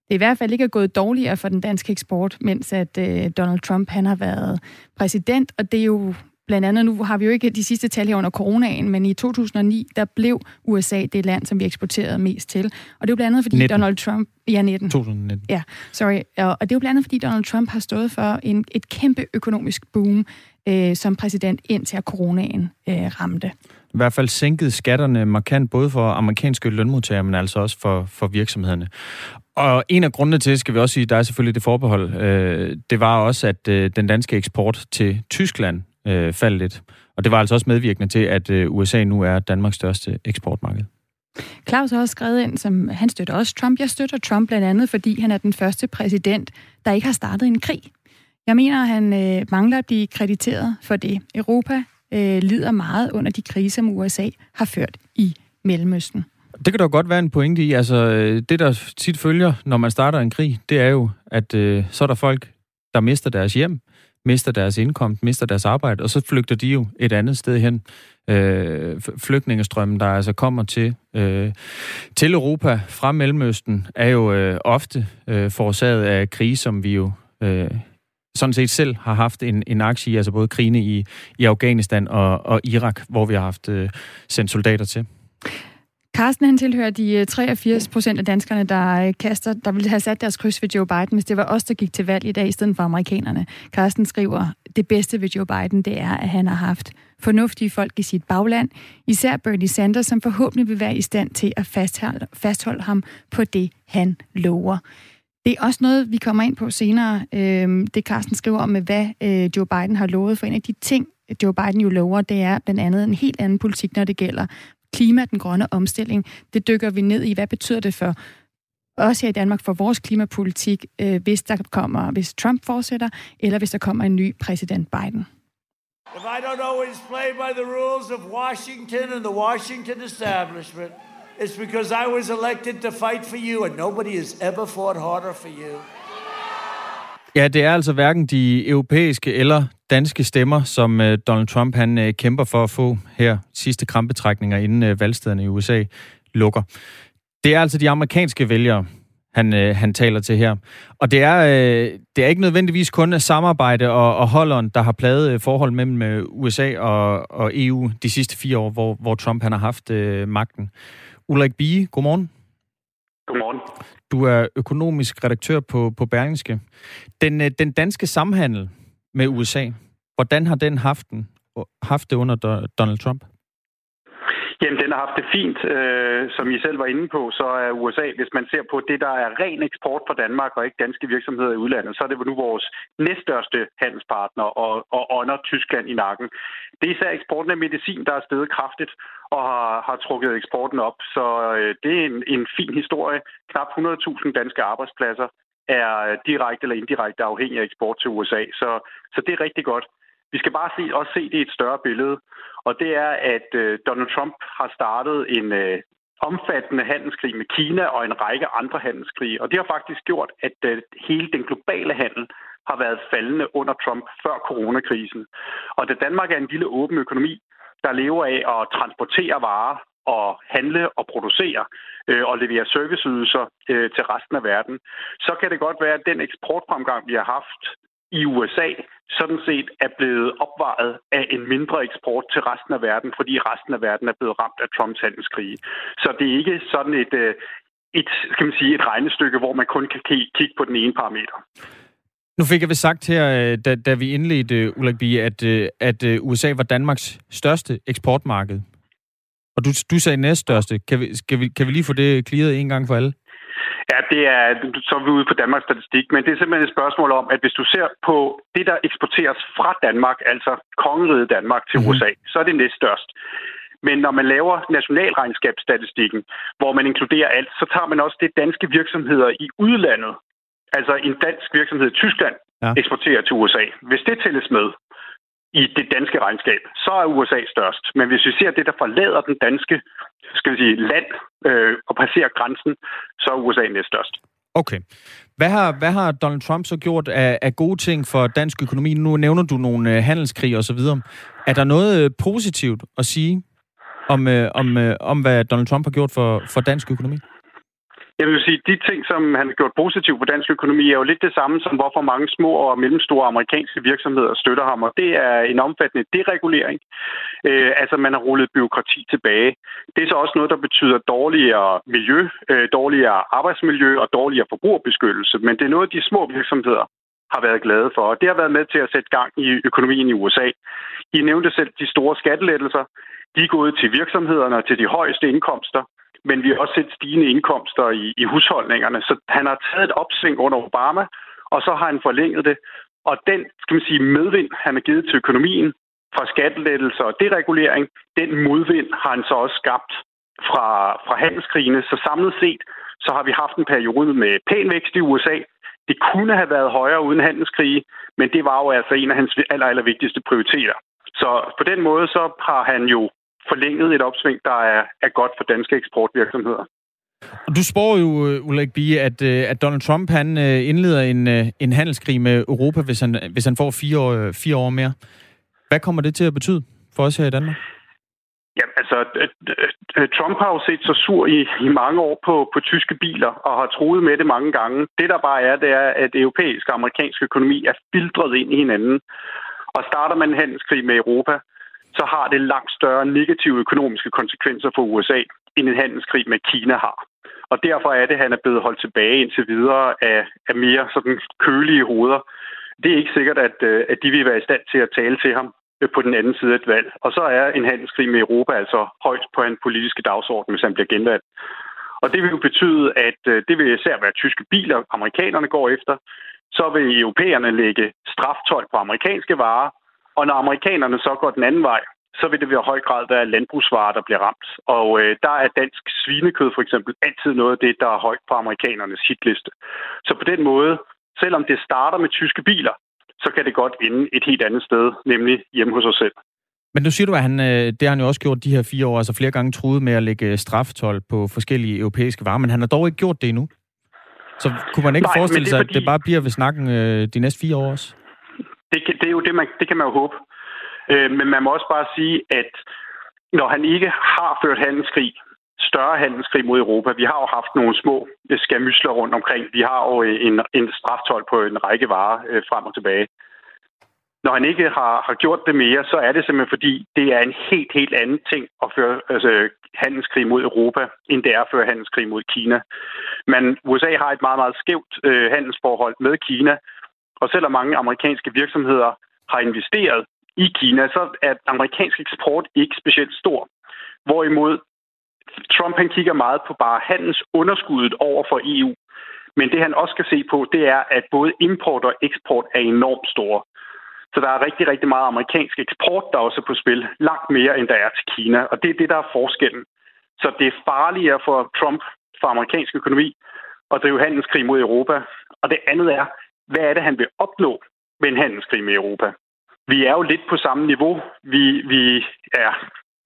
det i hvert fald ikke er gået dårligere for den danske eksport, mens at øh, Donald Trump han har været præsident, og det er jo blandt andet, nu har vi jo ikke de sidste tal her under coronaen, men i 2009, der blev USA det land, som vi eksporterede mest til. Og det er jo blandt andet, fordi 19. Donald Trump... Ja, 19. 2019. Ja, sorry. Og det er jo blandt andet, fordi Donald Trump har stået for en, et kæmpe økonomisk boom øh, som præsident, indtil coronaen øh, ramte. I hvert fald sænkede skatterne markant, både for amerikanske lønmodtagere, men altså også for, for virksomhederne. Og en af grundene til, skal vi også sige, der er selvfølgelig det forbehold, øh, det var også, at øh, den danske eksport til Tyskland øh, faldt lidt. Og det var altså også medvirkende til, at øh, USA nu er Danmarks største eksportmarked. Claus har også skrevet ind, som han støtter også Trump. Jeg støtter Trump blandt andet, fordi han er den første præsident, der ikke har startet en krig. Jeg mener, at han øh, mangler at blive krediteret for det. Europa øh, lider meget under de kriser, som USA har ført i Mellemøsten. Det kan da godt være en pointe i. Altså, øh, det, der tit følger, når man starter en krig, det er jo, at øh, så er der folk, der mister deres hjem, mister deres indkomst, mister deres arbejde, og så flygter de jo et andet sted hen. Øh, flygtningestrømmen, der altså kommer til, øh, til Europa fra Mellemøsten, er jo øh, ofte øh, forårsaget af krige, som vi jo øh, sådan set selv har haft en, en aktie i, altså både krigene i, i Afghanistan og, og Irak, hvor vi har haft øh, sendt soldater til. Carsten han tilhører de øh, 83 procent af danskerne, der øh, kaster, der ville have sat deres kryds ved Joe Biden, hvis det var os, der gik til valg i dag, i stedet for amerikanerne. Carsten skriver, det bedste ved Joe Biden, det er, at han har haft fornuftige folk i sit bagland, især Bernie Sanders, som forhåbentlig vil være i stand til at fastholde, fastholde ham på det, han lover. Det er også noget, vi kommer ind på senere. øh, det Carsten skriver om, hvad øh, Joe Biden har lovet. For en af de ting, Joe Biden jo lover, det er blandt andet en helt anden politik, når det gælder klima, den grønne omstilling. Det dykker vi ned i. Hvad betyder det for også her i Danmark for vores klimapolitik, øh, hvis der kommer, hvis Trump fortsætter, eller hvis der kommer en ny præsident Biden? If I don't always play by the rules of Washington and the Washington establishment, it's because I was elected to fight for you, and nobody has ever fought harder for you. Ja, det er altså hverken de europæiske eller danske stemmer, som øh, Donald Trump han øh, kæmper for at få her sidste krampetrækninger, inden øh, valgstederne i USA lukker. Det er altså de amerikanske vælgere, han, øh, han taler til her. Og det er, øh, det er ikke nødvendigvis kun samarbejde og, og holderen, der har pladet øh, forhold mellem USA og, og EU de sidste fire år, hvor, hvor Trump han har haft øh, magten. Ulrik Bie, godmorgen. Godmorgen. Du er økonomisk redaktør på, på Berlingske. Den, øh, den danske samhandel med USA, hvordan har den haft, den, haft det under Donald Trump? Jamen, den har haft det fint. Øh, som I selv var inde på, så er USA, hvis man ser på det, der er ren eksport fra Danmark og ikke danske virksomheder i udlandet, så er det nu vores næststørste handelspartner og, og under Tyskland i nakken. Det er især eksporten af medicin, der er steget kraftigt og har, har trukket eksporten op. Så øh, det er en, en fin historie. Knap 100.000 danske arbejdspladser er øh, direkte eller indirekte afhængige af eksport til USA. Så, så det er rigtig godt. Vi skal bare se, også se det i et større billede. Og det er, at øh, Donald Trump har startet en øh, omfattende handelskrig med Kina og en række andre handelskrige. Og det har faktisk gjort, at øh, hele den globale handel har været faldende under Trump før coronakrisen. Og da Danmark er en lille åben økonomi, der lever af at transportere varer og handle og producere øh, og levere serviceydelser øh, til resten af verden, så kan det godt være, at den eksportfremgang, vi har haft i USA sådan set er blevet opvejet af en mindre eksport til resten af verden, fordi resten af verden er blevet ramt af Trumps handelskrig. Så det er ikke sådan et, øh, et, skal man sige, et regnestykke, hvor man kun kan kigge på den ene parameter. Nu fik jeg vist sagt her, øh, da, da vi indledte, Ulrik Bie, at, øh, at USA var Danmarks største eksportmarked. Og du, du sagde næststørste. Kan vi, skal vi, kan vi lige få det clearet en gang for alle? Ja, det er, så er vi ude på Danmarks statistik, men det er simpelthen et spørgsmål om, at hvis du ser på det, der eksporteres fra Danmark, altså kongeriget Danmark til mm-hmm. USA, så er det næststørst. Men når man laver nationalregnskabsstatistikken, hvor man inkluderer alt, så tager man også det danske virksomheder i udlandet. Altså en dansk virksomhed i Tyskland ja. eksporterer til USA. Hvis det tælles med i det danske regnskab, så er USA størst. Men hvis vi ser det, der forlader den danske skal vi sige, land øh, og passerer grænsen, så er USA næststørst. Okay. Hvad har, hvad har Donald Trump så gjort af, af gode ting for dansk økonomi? Nu nævner du nogle øh, handelskrig og så videre. Er der noget øh, positivt at sige om, øh, om, øh, om hvad Donald Trump har gjort for, for dansk økonomi? Jeg vil sige, de ting, som han har gjort positivt på dansk økonomi, er jo lidt det samme som hvorfor mange små og mellemstore amerikanske virksomheder støtter ham, og det er en omfattende deregulering. Øh, altså, man har rullet byråkrati tilbage. Det er så også noget, der betyder dårligere miljø, øh, dårligere arbejdsmiljø og dårligere forbrugerbeskyttelse, men det er noget, de små virksomheder har været glade for, og det har været med til at sætte gang i økonomien i USA. I nævnte selv de store skattelettelser. De er gået til virksomhederne og til de højeste indkomster, men vi har også set stigende indkomster i, i husholdningerne. Så han har taget et opsving under Obama, og så har han forlænget det. Og den, skal man sige, medvind, han har givet til økonomien fra skattelettelser og deregulering, den modvind har han så også skabt fra, fra handelskrigene. Så samlet set, så har vi haft en periode med pæn vækst i USA. Det kunne have været højere uden handelskrige, men det var jo altså en af hans aller, aller vigtigste prioriteter. Så på den måde så har han jo forlænget et opsving, der er, er godt for danske eksportvirksomheder. Du spår jo, øh, Ulrik Bie, at, øh, at Donald Trump han øh, indleder en, en handelskrig med Europa, hvis han, hvis han får fire år, fire år mere. Hvad kommer det til at betyde for os her i Danmark? Ja, altså, Trump har jo set sig sur i, i mange år på, på tyske biler og har troet med det mange gange. Det, der bare er, det er, at europæisk og amerikansk økonomi er filtret ind i hinanden. Og starter man en handelskrig med Europa, så har det langt større negative økonomiske konsekvenser for USA, end en handelskrig med Kina har. Og derfor er det, at han er blevet holdt tilbage indtil videre af, af mere sådan kølige hoveder. Det er ikke sikkert, at, øh, at de vil være i stand til at tale til ham øh, på den anden side af et valg. Og så er en handelskrig med Europa altså højt på en politiske dagsorden, hvis han bliver genvalgt. Og det vil jo betyde, at øh, det vil især være tyske biler, amerikanerne går efter. Så vil europæerne lægge straftold på amerikanske varer, og når amerikanerne så går den anden vej, så vil det i høj grad være landbrugsvarer, der bliver ramt. Og øh, der er dansk svinekød for eksempel altid noget af det, der er højt på amerikanernes hitliste. Så på den måde, selvom det starter med tyske biler, så kan det godt ende et helt andet sted, nemlig hjemme hos os selv. Men nu siger du, at han, øh, det har han jo også gjort de her fire år, altså flere gange truet med at lægge straftol på forskellige europæiske varer, men han har dog ikke gjort det endnu. Så kunne man ikke Nej, forestille sig, fordi... at det bare bliver ved snakken øh, de næste fire år også? Det, det er jo det, man, det kan man jo håbe. Øh, men man må også bare sige, at når han ikke har ført handelskrig, større handelskrig mod Europa. Vi har jo haft nogle små øh, skamysler rundt omkring. Vi har jo øh, en, en straftol på en række varer øh, frem og tilbage. Når han ikke har, har gjort det mere, så er det simpelthen fordi, det er en helt, helt anden ting at føre altså, handelskrig mod Europa, end det er at føre handelskrig mod Kina. Men USA har et meget, meget skævt øh, handelsforhold med Kina, og selvom mange amerikanske virksomheder har investeret i Kina, så er amerikansk eksport ikke specielt stor. Hvorimod Trump han kigger meget på bare handelsunderskuddet over for EU. Men det han også skal se på, det er, at både import og eksport er enormt store. Så der er rigtig, rigtig meget amerikansk eksport, der også er på spil. Langt mere, end der er til Kina. Og det er det, der er forskellen. Så det er farligere for Trump, for amerikansk økonomi, at drive handelskrig mod Europa. Og det andet er, hvad er det, han vil opnå med en handelskrig med Europa? Vi er jo lidt på samme niveau. Vi, vi er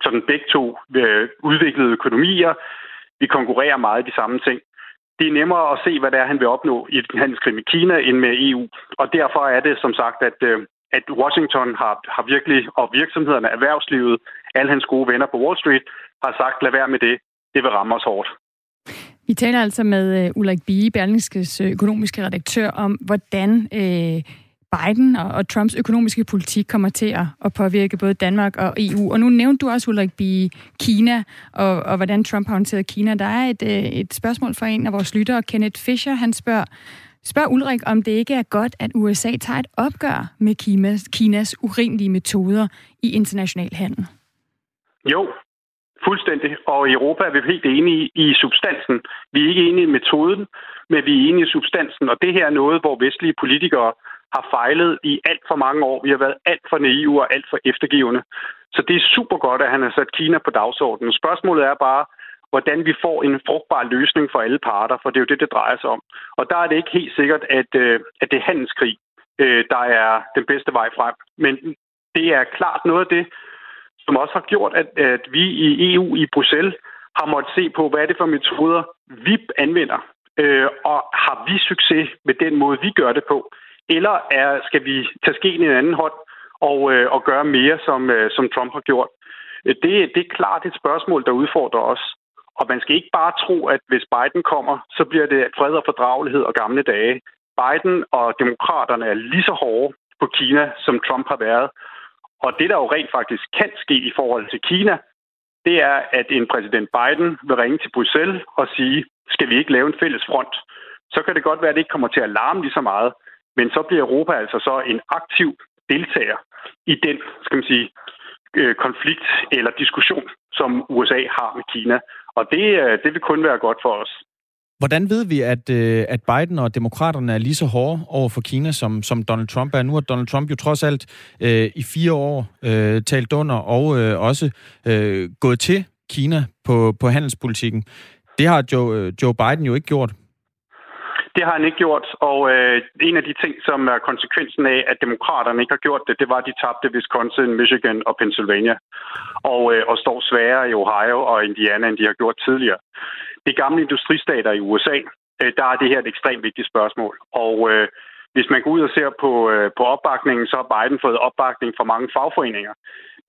sådan begge to øh, udviklede økonomier. Vi konkurrerer meget i de samme ting. Det er nemmere at se, hvad det er, han vil opnå i den handelskrig med Kina end med EU. Og derfor er det som sagt, at, øh, at Washington har, har virkelig, og virksomhederne, erhvervslivet, alle hans gode venner på Wall Street, har sagt, lad være med det. Det vil ramme os hårdt. Vi taler altså med uh, Ulrik Bie, Berlingskes øh, økonomiske redaktør, om hvordan uh, Biden og, og Trumps økonomiske politik kommer til at, at påvirke både Danmark og EU. Og nu nævnte du også, Ulrik Bie, Kina, og, og hvordan Trump har håndteret Kina. Der er et, uh, et spørgsmål fra en af vores lyttere, Kenneth Fisher. Han spørger, spørger Ulrik, om det ikke er godt, at USA tager et opgør med Kinas, Kinas urimelige metoder i international handel. Jo, Fuldstændig. Og i Europa er vi helt enige i substansen. Vi er ikke enige i metoden, men vi er enige i substansen. Og det her er noget, hvor vestlige politikere har fejlet i alt for mange år. Vi har været alt for naive og alt for eftergivende. Så det er super godt, at han har sat Kina på dagsordenen. Spørgsmålet er bare, hvordan vi får en frugtbar løsning for alle parter, for det er jo det, det drejer sig om. Og der er det ikke helt sikkert, at, øh, at det er handelskrig, øh, der er den bedste vej frem. Men det er klart noget af det, som også har gjort, at, at vi i EU i Bruxelles har måttet se på, hvad er det for metoder, vi anvender, øh, og har vi succes med den måde, vi gør det på, eller er, skal vi tage skeen i en anden hånd og, øh, og gøre mere, som, øh, som Trump har gjort? Øh, det, det er klart et spørgsmål, der udfordrer os. Og man skal ikke bare tro, at hvis Biden kommer, så bliver det fred og fordragelighed og gamle dage. Biden og demokraterne er lige så hårde på Kina, som Trump har været. Og det, der jo rent faktisk kan ske i forhold til Kina, det er, at en præsident Biden vil ringe til Bruxelles og sige, skal vi ikke lave en fælles front? Så kan det godt være, at det ikke kommer til at larme lige så meget, men så bliver Europa altså så en aktiv deltager i den, skal man sige, øh, konflikt eller diskussion, som USA har med Kina. Og det, øh, det vil kun være godt for os. Hvordan ved vi, at, øh, at Biden og demokraterne er lige så hårde over for Kina, som, som Donald Trump er? Nu har Donald Trump jo trods alt øh, i fire år øh, talt under og øh, også øh, gået til Kina på, på handelspolitikken. Det har Joe, øh, Joe Biden jo ikke gjort. Det har han ikke gjort, og øh, en af de ting, som er konsekvensen af, at demokraterne ikke har gjort det, det var, at de tabte Wisconsin, Michigan og Pennsylvania, og, øh, og står sværere i Ohio og Indiana, end de har gjort tidligere. Det gamle industristater i USA, øh, der er det her et ekstremt vigtigt spørgsmål, og øh, hvis man går ud og ser på, øh, på opbakningen, så har Biden fået opbakning fra mange fagforeninger.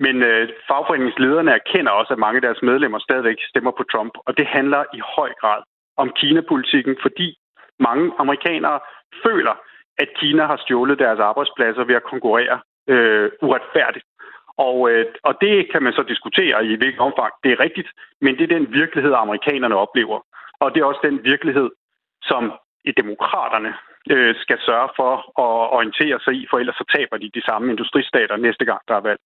Men øh, fagforeningslederne erkender også, at mange af deres medlemmer stadigvæk stemmer på Trump, og det handler i høj grad om Kina-politikken, fordi mange amerikanere føler, at Kina har stjålet deres arbejdspladser ved at konkurrere øh, uretfærdigt. Og, øh, og det kan man så diskutere i hvilket omfang det er rigtigt, men det er den virkelighed, amerikanerne oplever. Og det er også den virkelighed, som i demokraterne øh, skal sørge for at orientere sig i, for ellers så taber de de samme industristater næste gang, der er valg.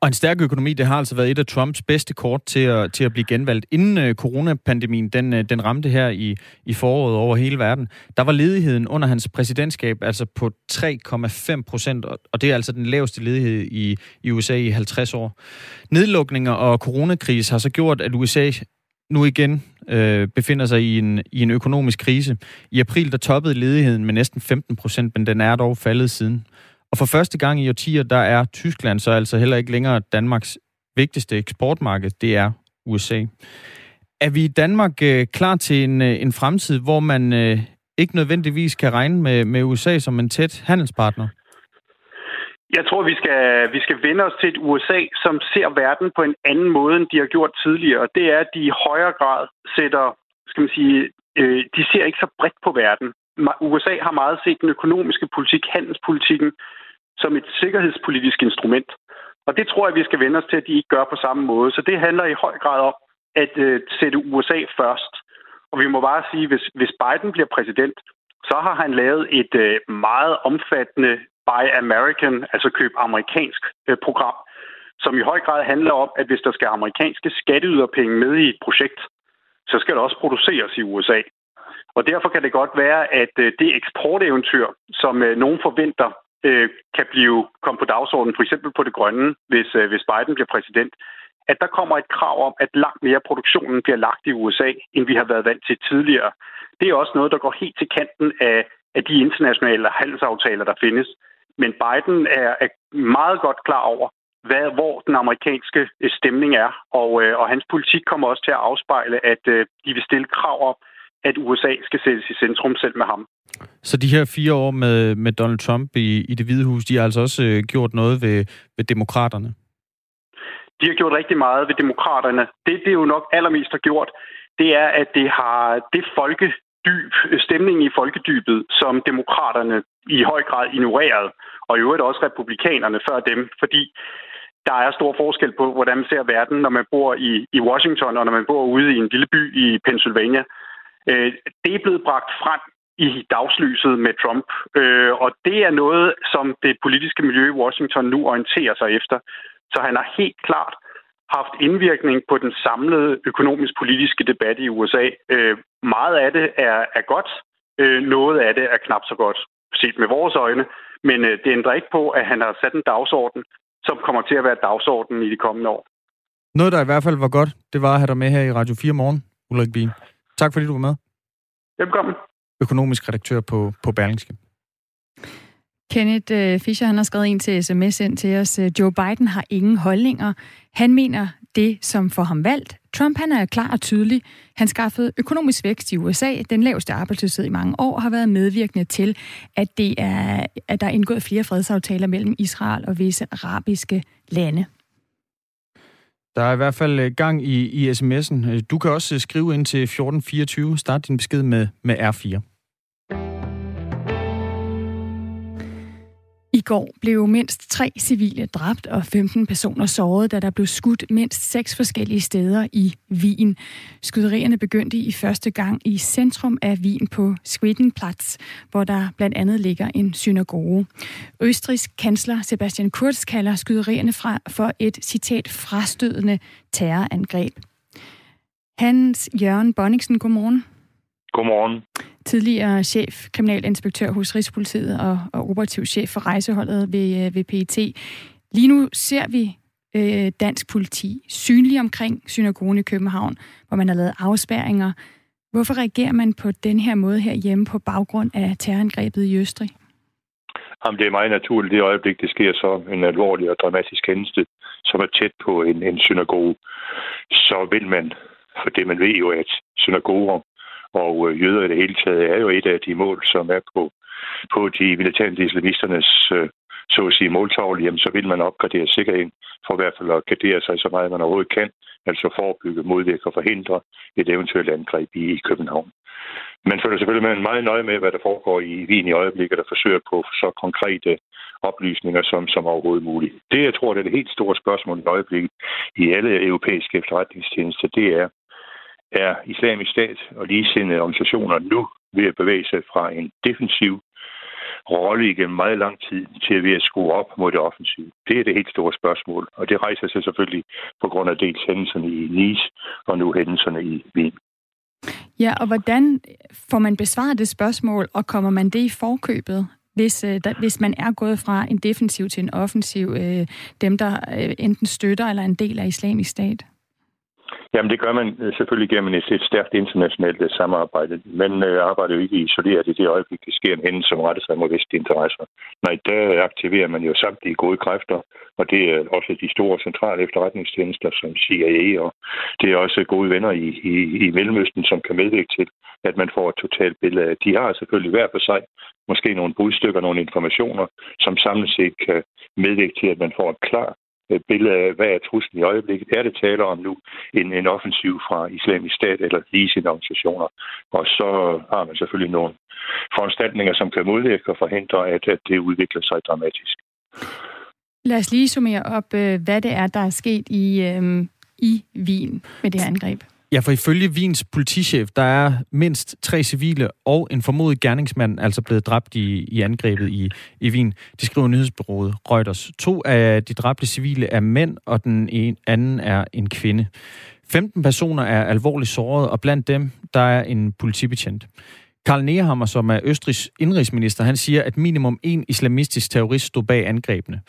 Og en stærk økonomi, det har altså været et af Trumps bedste kort til at, til at blive genvalgt. Inden øh, coronapandemien, den, øh, den ramte her i, i foråret over hele verden, der var ledigheden under hans præsidentskab altså på 3,5 procent, og det er altså den laveste ledighed i, i USA i 50 år. Nedlukninger og coronakris har så gjort, at USA nu igen øh, befinder sig i en, i en økonomisk krise. I april der toppede ledigheden med næsten 15 procent, men den er dog faldet siden. Og for første gang i årtier, der er Tyskland så altså heller ikke længere Danmarks vigtigste eksportmarked, det er USA. Er vi i Danmark øh, klar til en, øh, en fremtid, hvor man øh, ikke nødvendigvis kan regne med, med USA som en tæt handelspartner? Jeg tror, vi skal, vi skal vende os til et USA, som ser verden på en anden måde, end de har gjort tidligere. Og det er, at de i højere grad sætter, skal man sige, øh, de ser ikke så bredt på verden. USA har meget set den økonomiske politik, handelspolitikken, som et sikkerhedspolitisk instrument. Og det tror jeg, vi skal vende os til, at de ikke gør på samme måde. Så det handler i høj grad om at øh, sætte USA først. Og vi må bare sige, hvis, hvis Biden bliver præsident, så har han lavet et øh, meget omfattende Buy American, altså køb amerikansk øh, program, som i høj grad handler om, at hvis der skal amerikanske skatteyderpenge med i et projekt, så skal det også produceres i USA. Og derfor kan det godt være, at øh, det eksporteventyr, som øh, nogen forventer, øh, kan blive komme på dagsordenen, for eksempel på det grønne, hvis, øh, hvis Biden bliver præsident, at der kommer et krav om, at langt mere produktionen bliver lagt i USA, end vi har været vant til tidligere. Det er også noget, der går helt til kanten af, af de internationale handelsaftaler, der findes. Men Biden er, er meget godt klar over, hvad, hvor den amerikanske øh, stemning er, og, øh, og hans politik kommer også til at afspejle, at de vil stille krav om, at USA skal sættes i centrum selv med ham. Så de her fire år med, med Donald Trump i, i det hvide hus, de har altså også øh, gjort noget ved, ved demokraterne? De har gjort rigtig meget ved demokraterne. Det, det er jo nok allermest har gjort, det er, at det har det folkedyb, stemningen i folkedybet, som demokraterne i høj grad ignoreret, og i øvrigt også republikanerne før dem, fordi der er stor forskel på, hvordan man ser verden, når man bor i, i Washington, og når man bor ude i en lille by i Pennsylvania. Øh, det er blevet bragt frem i dagslyset med Trump, øh, og det er noget, som det politiske miljø i Washington nu orienterer sig efter. Så han har helt klart haft indvirkning på den samlede økonomisk-politiske debat i USA. Øh, meget af det er, er godt, øh, noget af det er knap så godt, set med vores øjne, men øh, det ændrer ikke på, at han har sat en dagsorden, som kommer til at være dagsordenen i de kommende år. Noget, der i hvert fald var godt, det var at have dig med her i Radio 4 morgen, Ulrik Bien. Tak fordi du var med. Velkommen. Økonomisk redaktør på, på Berlingske. Kenneth uh, Fischer han har skrevet en til sms ind til os. Joe Biden har ingen holdninger. Han mener det, som får ham valgt. Trump han er klar og tydelig. Han skaffede økonomisk vækst i USA. Den laveste arbejdsløshed i mange år har været medvirkende til, at, det er, at der er indgået flere fredsaftaler mellem Israel og visse arabiske lande. Der er i hvert fald øh, gang i, i sms'en. Øh, du kan også øh, skrive ind til 1424. Start din besked med, med R4. I går blev mindst tre civile dræbt og 15 personer såret, da der blev skudt mindst seks forskellige steder i Wien. Skyderierne begyndte i første gang i centrum af Wien på Schwedenplatz, hvor der blandt andet ligger en synagoge. Østrigs kansler Sebastian Kurz kalder skyderierne fra for et citat frastødende terrorangreb. Hans Jørgen Bonningsen, godmorgen. Godmorgen tidligere chef, kriminalinspektør hos Rigspolitiet og, og operativ chef for rejseholdet ved, øh, ved PET. Lige nu ser vi øh, dansk politi synlig omkring synagogen i København, hvor man har lavet afspærringer. Hvorfor reagerer man på den her måde her hjemme på baggrund af terrorangrebet i Østrig? Jamen, det er meget naturligt det øjeblik, det sker så en alvorlig og dramatisk hændelse, som er tæt på en, en synagoge. Så vil man, for det man ved jo, at synagoger og øh, jøder i det hele taget er jo et af de mål, som er på, på de militante islamisternes øh, så at sige måltavle, jamen, så vil man opgradere sikkerheden for i hvert fald at gardere sig så meget, man overhovedet kan, altså forebygge, modvirke og forhindre et eventuelt angreb i, i København. Man følger selvfølgelig med meget nøje med, hvad der foregår i Wien i øjeblikket, og forsøger på så konkrete oplysninger som, som overhovedet muligt. Det, jeg tror, det er det helt store spørgsmål i øjeblikket i alle europæiske efterretningstjenester, det er, er islamisk stat og ligesindede organisationer nu ved at bevæge sig fra en defensiv rolle igennem meget lang tid til at ved at skrue op mod det offensive. Det er det helt store spørgsmål, og det rejser sig selvfølgelig på grund af dels hændelserne i Nice og nu hændelserne i Wien. Ja, og hvordan får man besvaret det spørgsmål, og kommer man det i forkøbet? Hvis, øh, der, hvis man er gået fra en defensiv til en offensiv, øh, dem der øh, enten støtter eller er en del af islamisk stat? Jamen, det gør man øh, selvfølgelig gennem et, et stærkt internationalt øh, samarbejde. Man øh, arbejder jo ikke isoleret i det øjeblik, det sker en hændelse, som retter sig mod vestlige interesser. Nej, der aktiverer man jo samtlige gode kræfter, og det er også de store centrale efterretningstjenester som CIA, og det er også gode venner i, i, i Mellemøsten, som kan medvirke til, at man får et totalt billede af. De har selvfølgelig hver for sig måske nogle budstykker, nogle informationer, som samlet set kan medvirke til, at man får et klart Øh, billede af, hvad er truslen i øjeblikket. Er det taler om nu en, en offensiv fra islamisk stat eller ligesindede organisationer? Og så har man selvfølgelig nogle foranstaltninger, som kan modvirke og forhindre, at, at det udvikler sig dramatisk. Lad os lige summere op, øh, hvad det er, der er sket i, øhm, i Wien med det her angreb. Ja, for ifølge Wiens politichef, der er mindst tre civile og en formodet gerningsmand altså blevet dræbt i, i angrebet i, i Wien. Det skriver nyhedsbyrået Reuters. To af de dræbte civile er mænd, og den en, anden er en kvinde. 15 personer er alvorligt såret, og blandt dem, der er en politibetjent. Karl Nehammer, som er Østrigs indrigsminister, han siger, at minimum en islamistisk terrorist stod bag angrebene.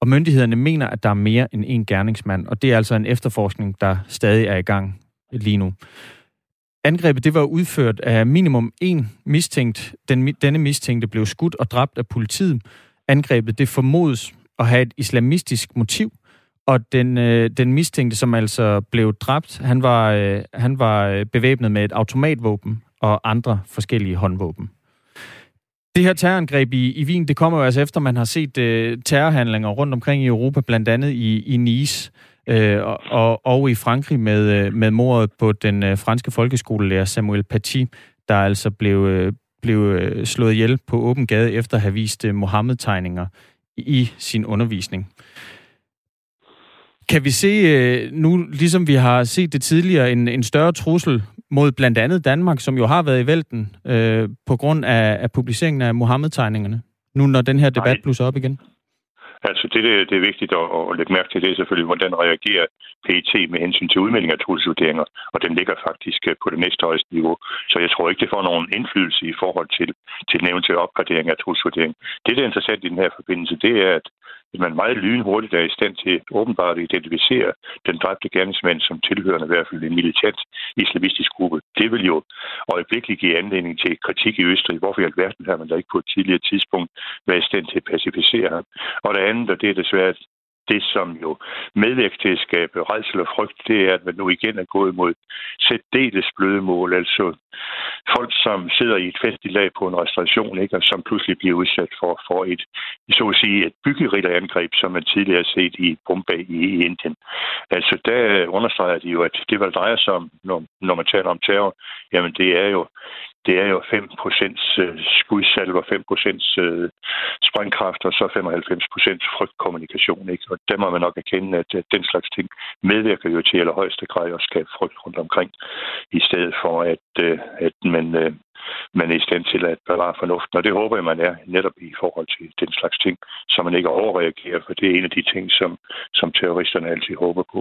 Og myndighederne mener, at der er mere end en gerningsmand, og det er altså en efterforskning, der stadig er i gang lige nu. Angrebet det var udført af minimum en mistænkt. Den, denne mistænkte blev skudt og dræbt af politiet. Angrebet det formodes at have et islamistisk motiv, og den, øh, den mistænkte, som altså blev dræbt, han var, øh, han var øh, bevæbnet med et automatvåben og andre forskellige håndvåben. Det her terrorangreb i, i Wien, det kommer jo altså efter, man har set øh, terrorhandlinger rundt omkring i Europa, blandt andet i, i Nice øh, og, og i Frankrig med, øh, med mordet på den øh, franske folkeskolelærer Samuel Paty, der altså blev, øh, blev øh, slået ihjel på åben gade efter at have vist øh, Mohammed-tegninger i sin undervisning. Kan vi se øh, nu, ligesom vi har set det tidligere, en, en større trussel mod blandt andet Danmark, som jo har været i vælten øh, på grund af, af publiceringen af Mohammed-tegningerne, nu når den her debat blusser op igen? Altså det, det, det er vigtigt at, at lægge mærke til, det er selvfølgelig, hvordan reagerer PET med hensyn til udmelding af trusselsvurderinger, og den ligger faktisk øh, på det næste højeste niveau. Så jeg tror ikke, det får nogen indflydelse i forhold til, til den eventuelle opgradering af trusselsvurdering. Det, der er interessant i den her forbindelse, det er, at man meget lynhurtigt er i stand til åbenbart at identificere den dræbte gerningsmand som tilhørende i hvert fald en militant islamistisk gruppe. Det vil jo øjeblikkeligt give anledning til kritik i Østrig. Hvorfor i alverden har man da ikke på et tidligere tidspunkt været i stand til at pacificere ham? Og det andet, og det er desværre det, som jo medvirker til at skabe redsel og frygt, det er, at man nu igen er gået mod særdeles bløde mål. Altså folk, som sidder i et festilag på en restauration, ikke, og som pludselig bliver udsat for, for et, så at sige, et byggeritterangreb, som man tidligere har set i Bombay i, i Indien. Altså, der understreger de jo, at det, hvad drejer sig om, når, når man taler om terror, jamen det er jo det er jo 5% skudsalver, 5% sprængkraft og så 95% frygtkommunikation. Ikke? Og der må man nok erkende, at øh, den slags ting medvirker jo til allerhøjeste grad at skabe frygt rundt omkring, i stedet for at, øh, at man, øh, man er i stand til at bevare fornuften. Og det håber jeg, man er netop i forhold til den slags ting, så man ikke overreagerer, for det er en af de ting, som, som terroristerne altid håber på.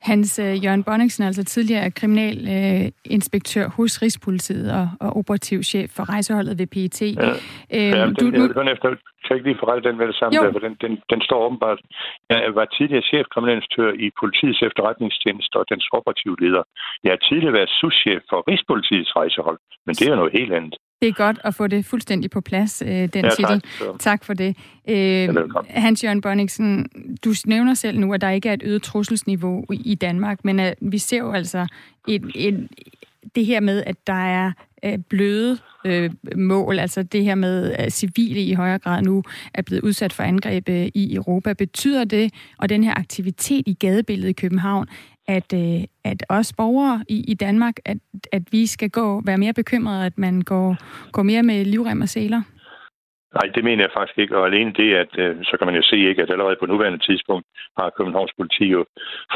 Hans øh, Jørgen Bonningsen, altså tidligere kriminalinspektør øh, hos Rigspolitiet og, og operativ chef for rejseholdet ved PET. Ja. Øhm, ja, den, du, du... Jeg, efter, kan ikke lige forrette den med det samme, der, for den, den, den står åbenbart. Jeg var tidligere chef kriminalinspektør i politiets efterretningstjeneste og dens operative leder. Jeg har tidligere været souschef for Rigspolitiets rejsehold, men det er noget helt andet. Det er godt at få det fuldstændig på plads, øh, den ja, titel. Tak, tak for det. Øh, Hans-Jørgen Bonningsen, du nævner selv nu, at der ikke er et øget trusselsniveau i Danmark, men at vi ser jo altså et, et, det her med, at der er øh, bløde øh, mål, altså det her med, at civile i højere grad nu er blevet udsat for angreb øh, i Europa. Betyder det, og den her aktivitet i gadebilledet i København, at, øh, at os borgere i, i Danmark, at, at vi skal gå være mere bekymrede, at man går, går mere med livrem og seler? Nej, det mener jeg faktisk ikke. Og alene det, at øh, så kan man jo se ikke, at allerede på nuværende tidspunkt har Københavns politi jo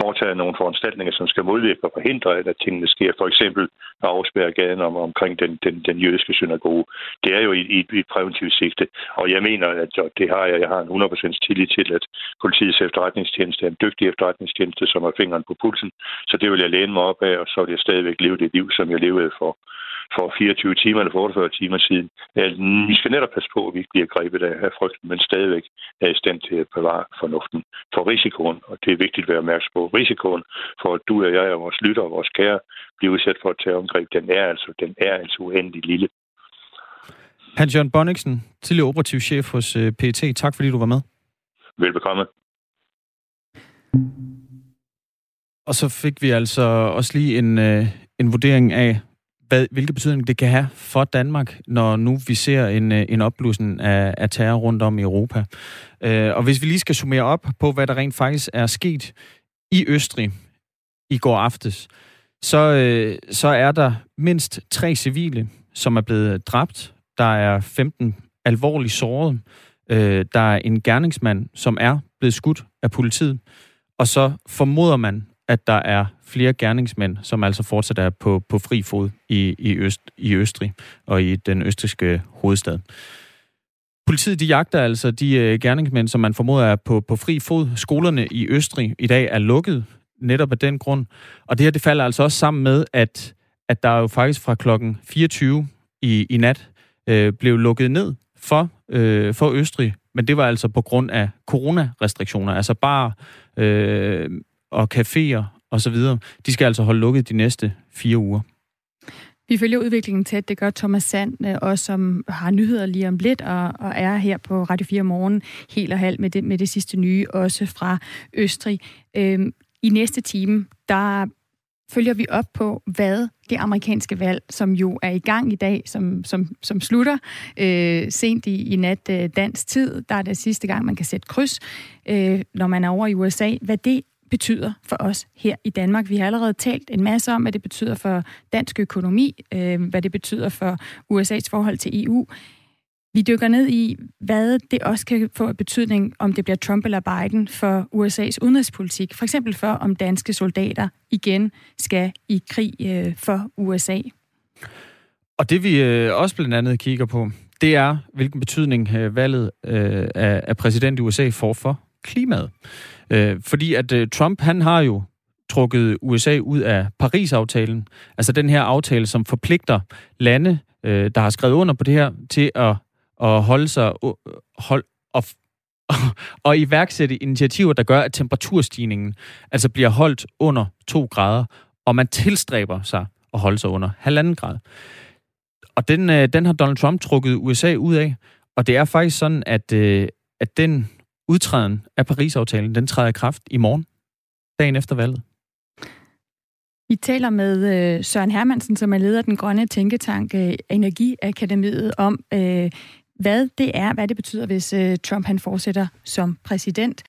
foretaget nogle foranstaltninger, som skal modvirke og forhindre, at tingene sker. For eksempel at afspærre gaden om, omkring den, den, den jødiske synagoge. Det er jo i, i, i et præventivt sigte. Og jeg mener, at det har jeg, jeg har en 100% tillid til, at politiets efterretningstjeneste er en dygtig efterretningstjeneste, som har fingeren på pulsen. Så det vil jeg læne mig op af, og så vil jeg stadigvæk leve det liv, som jeg levede for for 24 timer eller 48 timer siden. Vi skal netop passe på, at vi ikke bliver grebet af frygten, men stadigvæk er i stand til at bevare fornuften for risikoen, og det er vigtigt at være opmærksom på. Risikoen for, at du og jeg og vores lytter og vores kære bliver udsat for et terrorangreb, den er altså, den er altså uendelig lille. Hans-Jørgen Bonniksen, tidligere operativ chef hos øh, PET. Tak fordi du var med. Velbekomme. Og så fik vi altså også lige en, øh, en vurdering af, hvad, hvilke betydning det kan have for Danmark, når nu vi ser en, øh, en opblussen af, af terror rundt om i Europa. Øh, og hvis vi lige skal summere op på, hvad der rent faktisk er sket i Østrig i går aftes, så, øh, så er der mindst tre civile, som er blevet dræbt. Der er 15 alvorligt såret. Øh, der er en gerningsmand, som er blevet skudt af politiet. Og så formoder man, at der er flere gerningsmænd, som altså fortsat er på, på fri fod i, i, Øst, i Østrig og i den østriske hovedstad. Politiet de jagter altså de øh, gerningsmænd, som man formoder er på, på fri fod. Skolerne i Østrig i dag er lukket netop af den grund. Og det her det falder altså også sammen med, at, at der jo faktisk fra klokken 24 i, i nat øh, blev lukket ned for, øh, for Østrig. Men det var altså på grund af coronarestriktioner. Altså bare øh, og caféer og så videre, de skal altså holde lukket de næste fire uger. Vi følger udviklingen tæt. Det gør Thomas Sand, øh, også som har nyheder lige om lidt, og, og er her på Radio 4 morgen helt og halvt med det, med det sidste nye, også fra Østrig. Øhm, I næste time, der følger vi op på, hvad det amerikanske valg, som jo er i gang i dag, som, som, som slutter øh, sent i, i nat øh, dansk tid. Der er det sidste gang, man kan sætte kryds, øh, når man er over i USA. Hvad det betyder for os her i Danmark. Vi har allerede talt en masse om, hvad det betyder for dansk økonomi, øh, hvad det betyder for USA's forhold til EU. Vi dykker ned i, hvad det også kan få betydning, om det bliver Trump eller Biden for USA's udenrigspolitik. For eksempel for, om danske soldater igen skal i krig øh, for USA. Og det vi øh, også blandt andet kigger på, det er, hvilken betydning øh, valget øh, af, af præsident i USA får for klimaet. Øh, fordi at øh, Trump, han har jo trukket USA ud af Paris-aftalen, altså den her aftale, som forpligter lande, øh, der har skrevet under på det her, til at, at holde sig, hold, og, og iværksætte initiativer, der gør, at temperaturstigningen altså bliver holdt under 2 grader, og man tilstræber sig at holde sig under halvanden grad. Og den, øh, den har Donald Trump trukket USA ud af, og det er faktisk sådan, at, øh, at den udtræden af Paris-aftalen, den træder i kraft i morgen, dagen efter valget. Vi taler med øh, Søren Hermansen, som er leder af den grønne tænketank øh, Energiakademiet, om øh, hvad det er, hvad det betyder, hvis øh, Trump han fortsætter som præsident.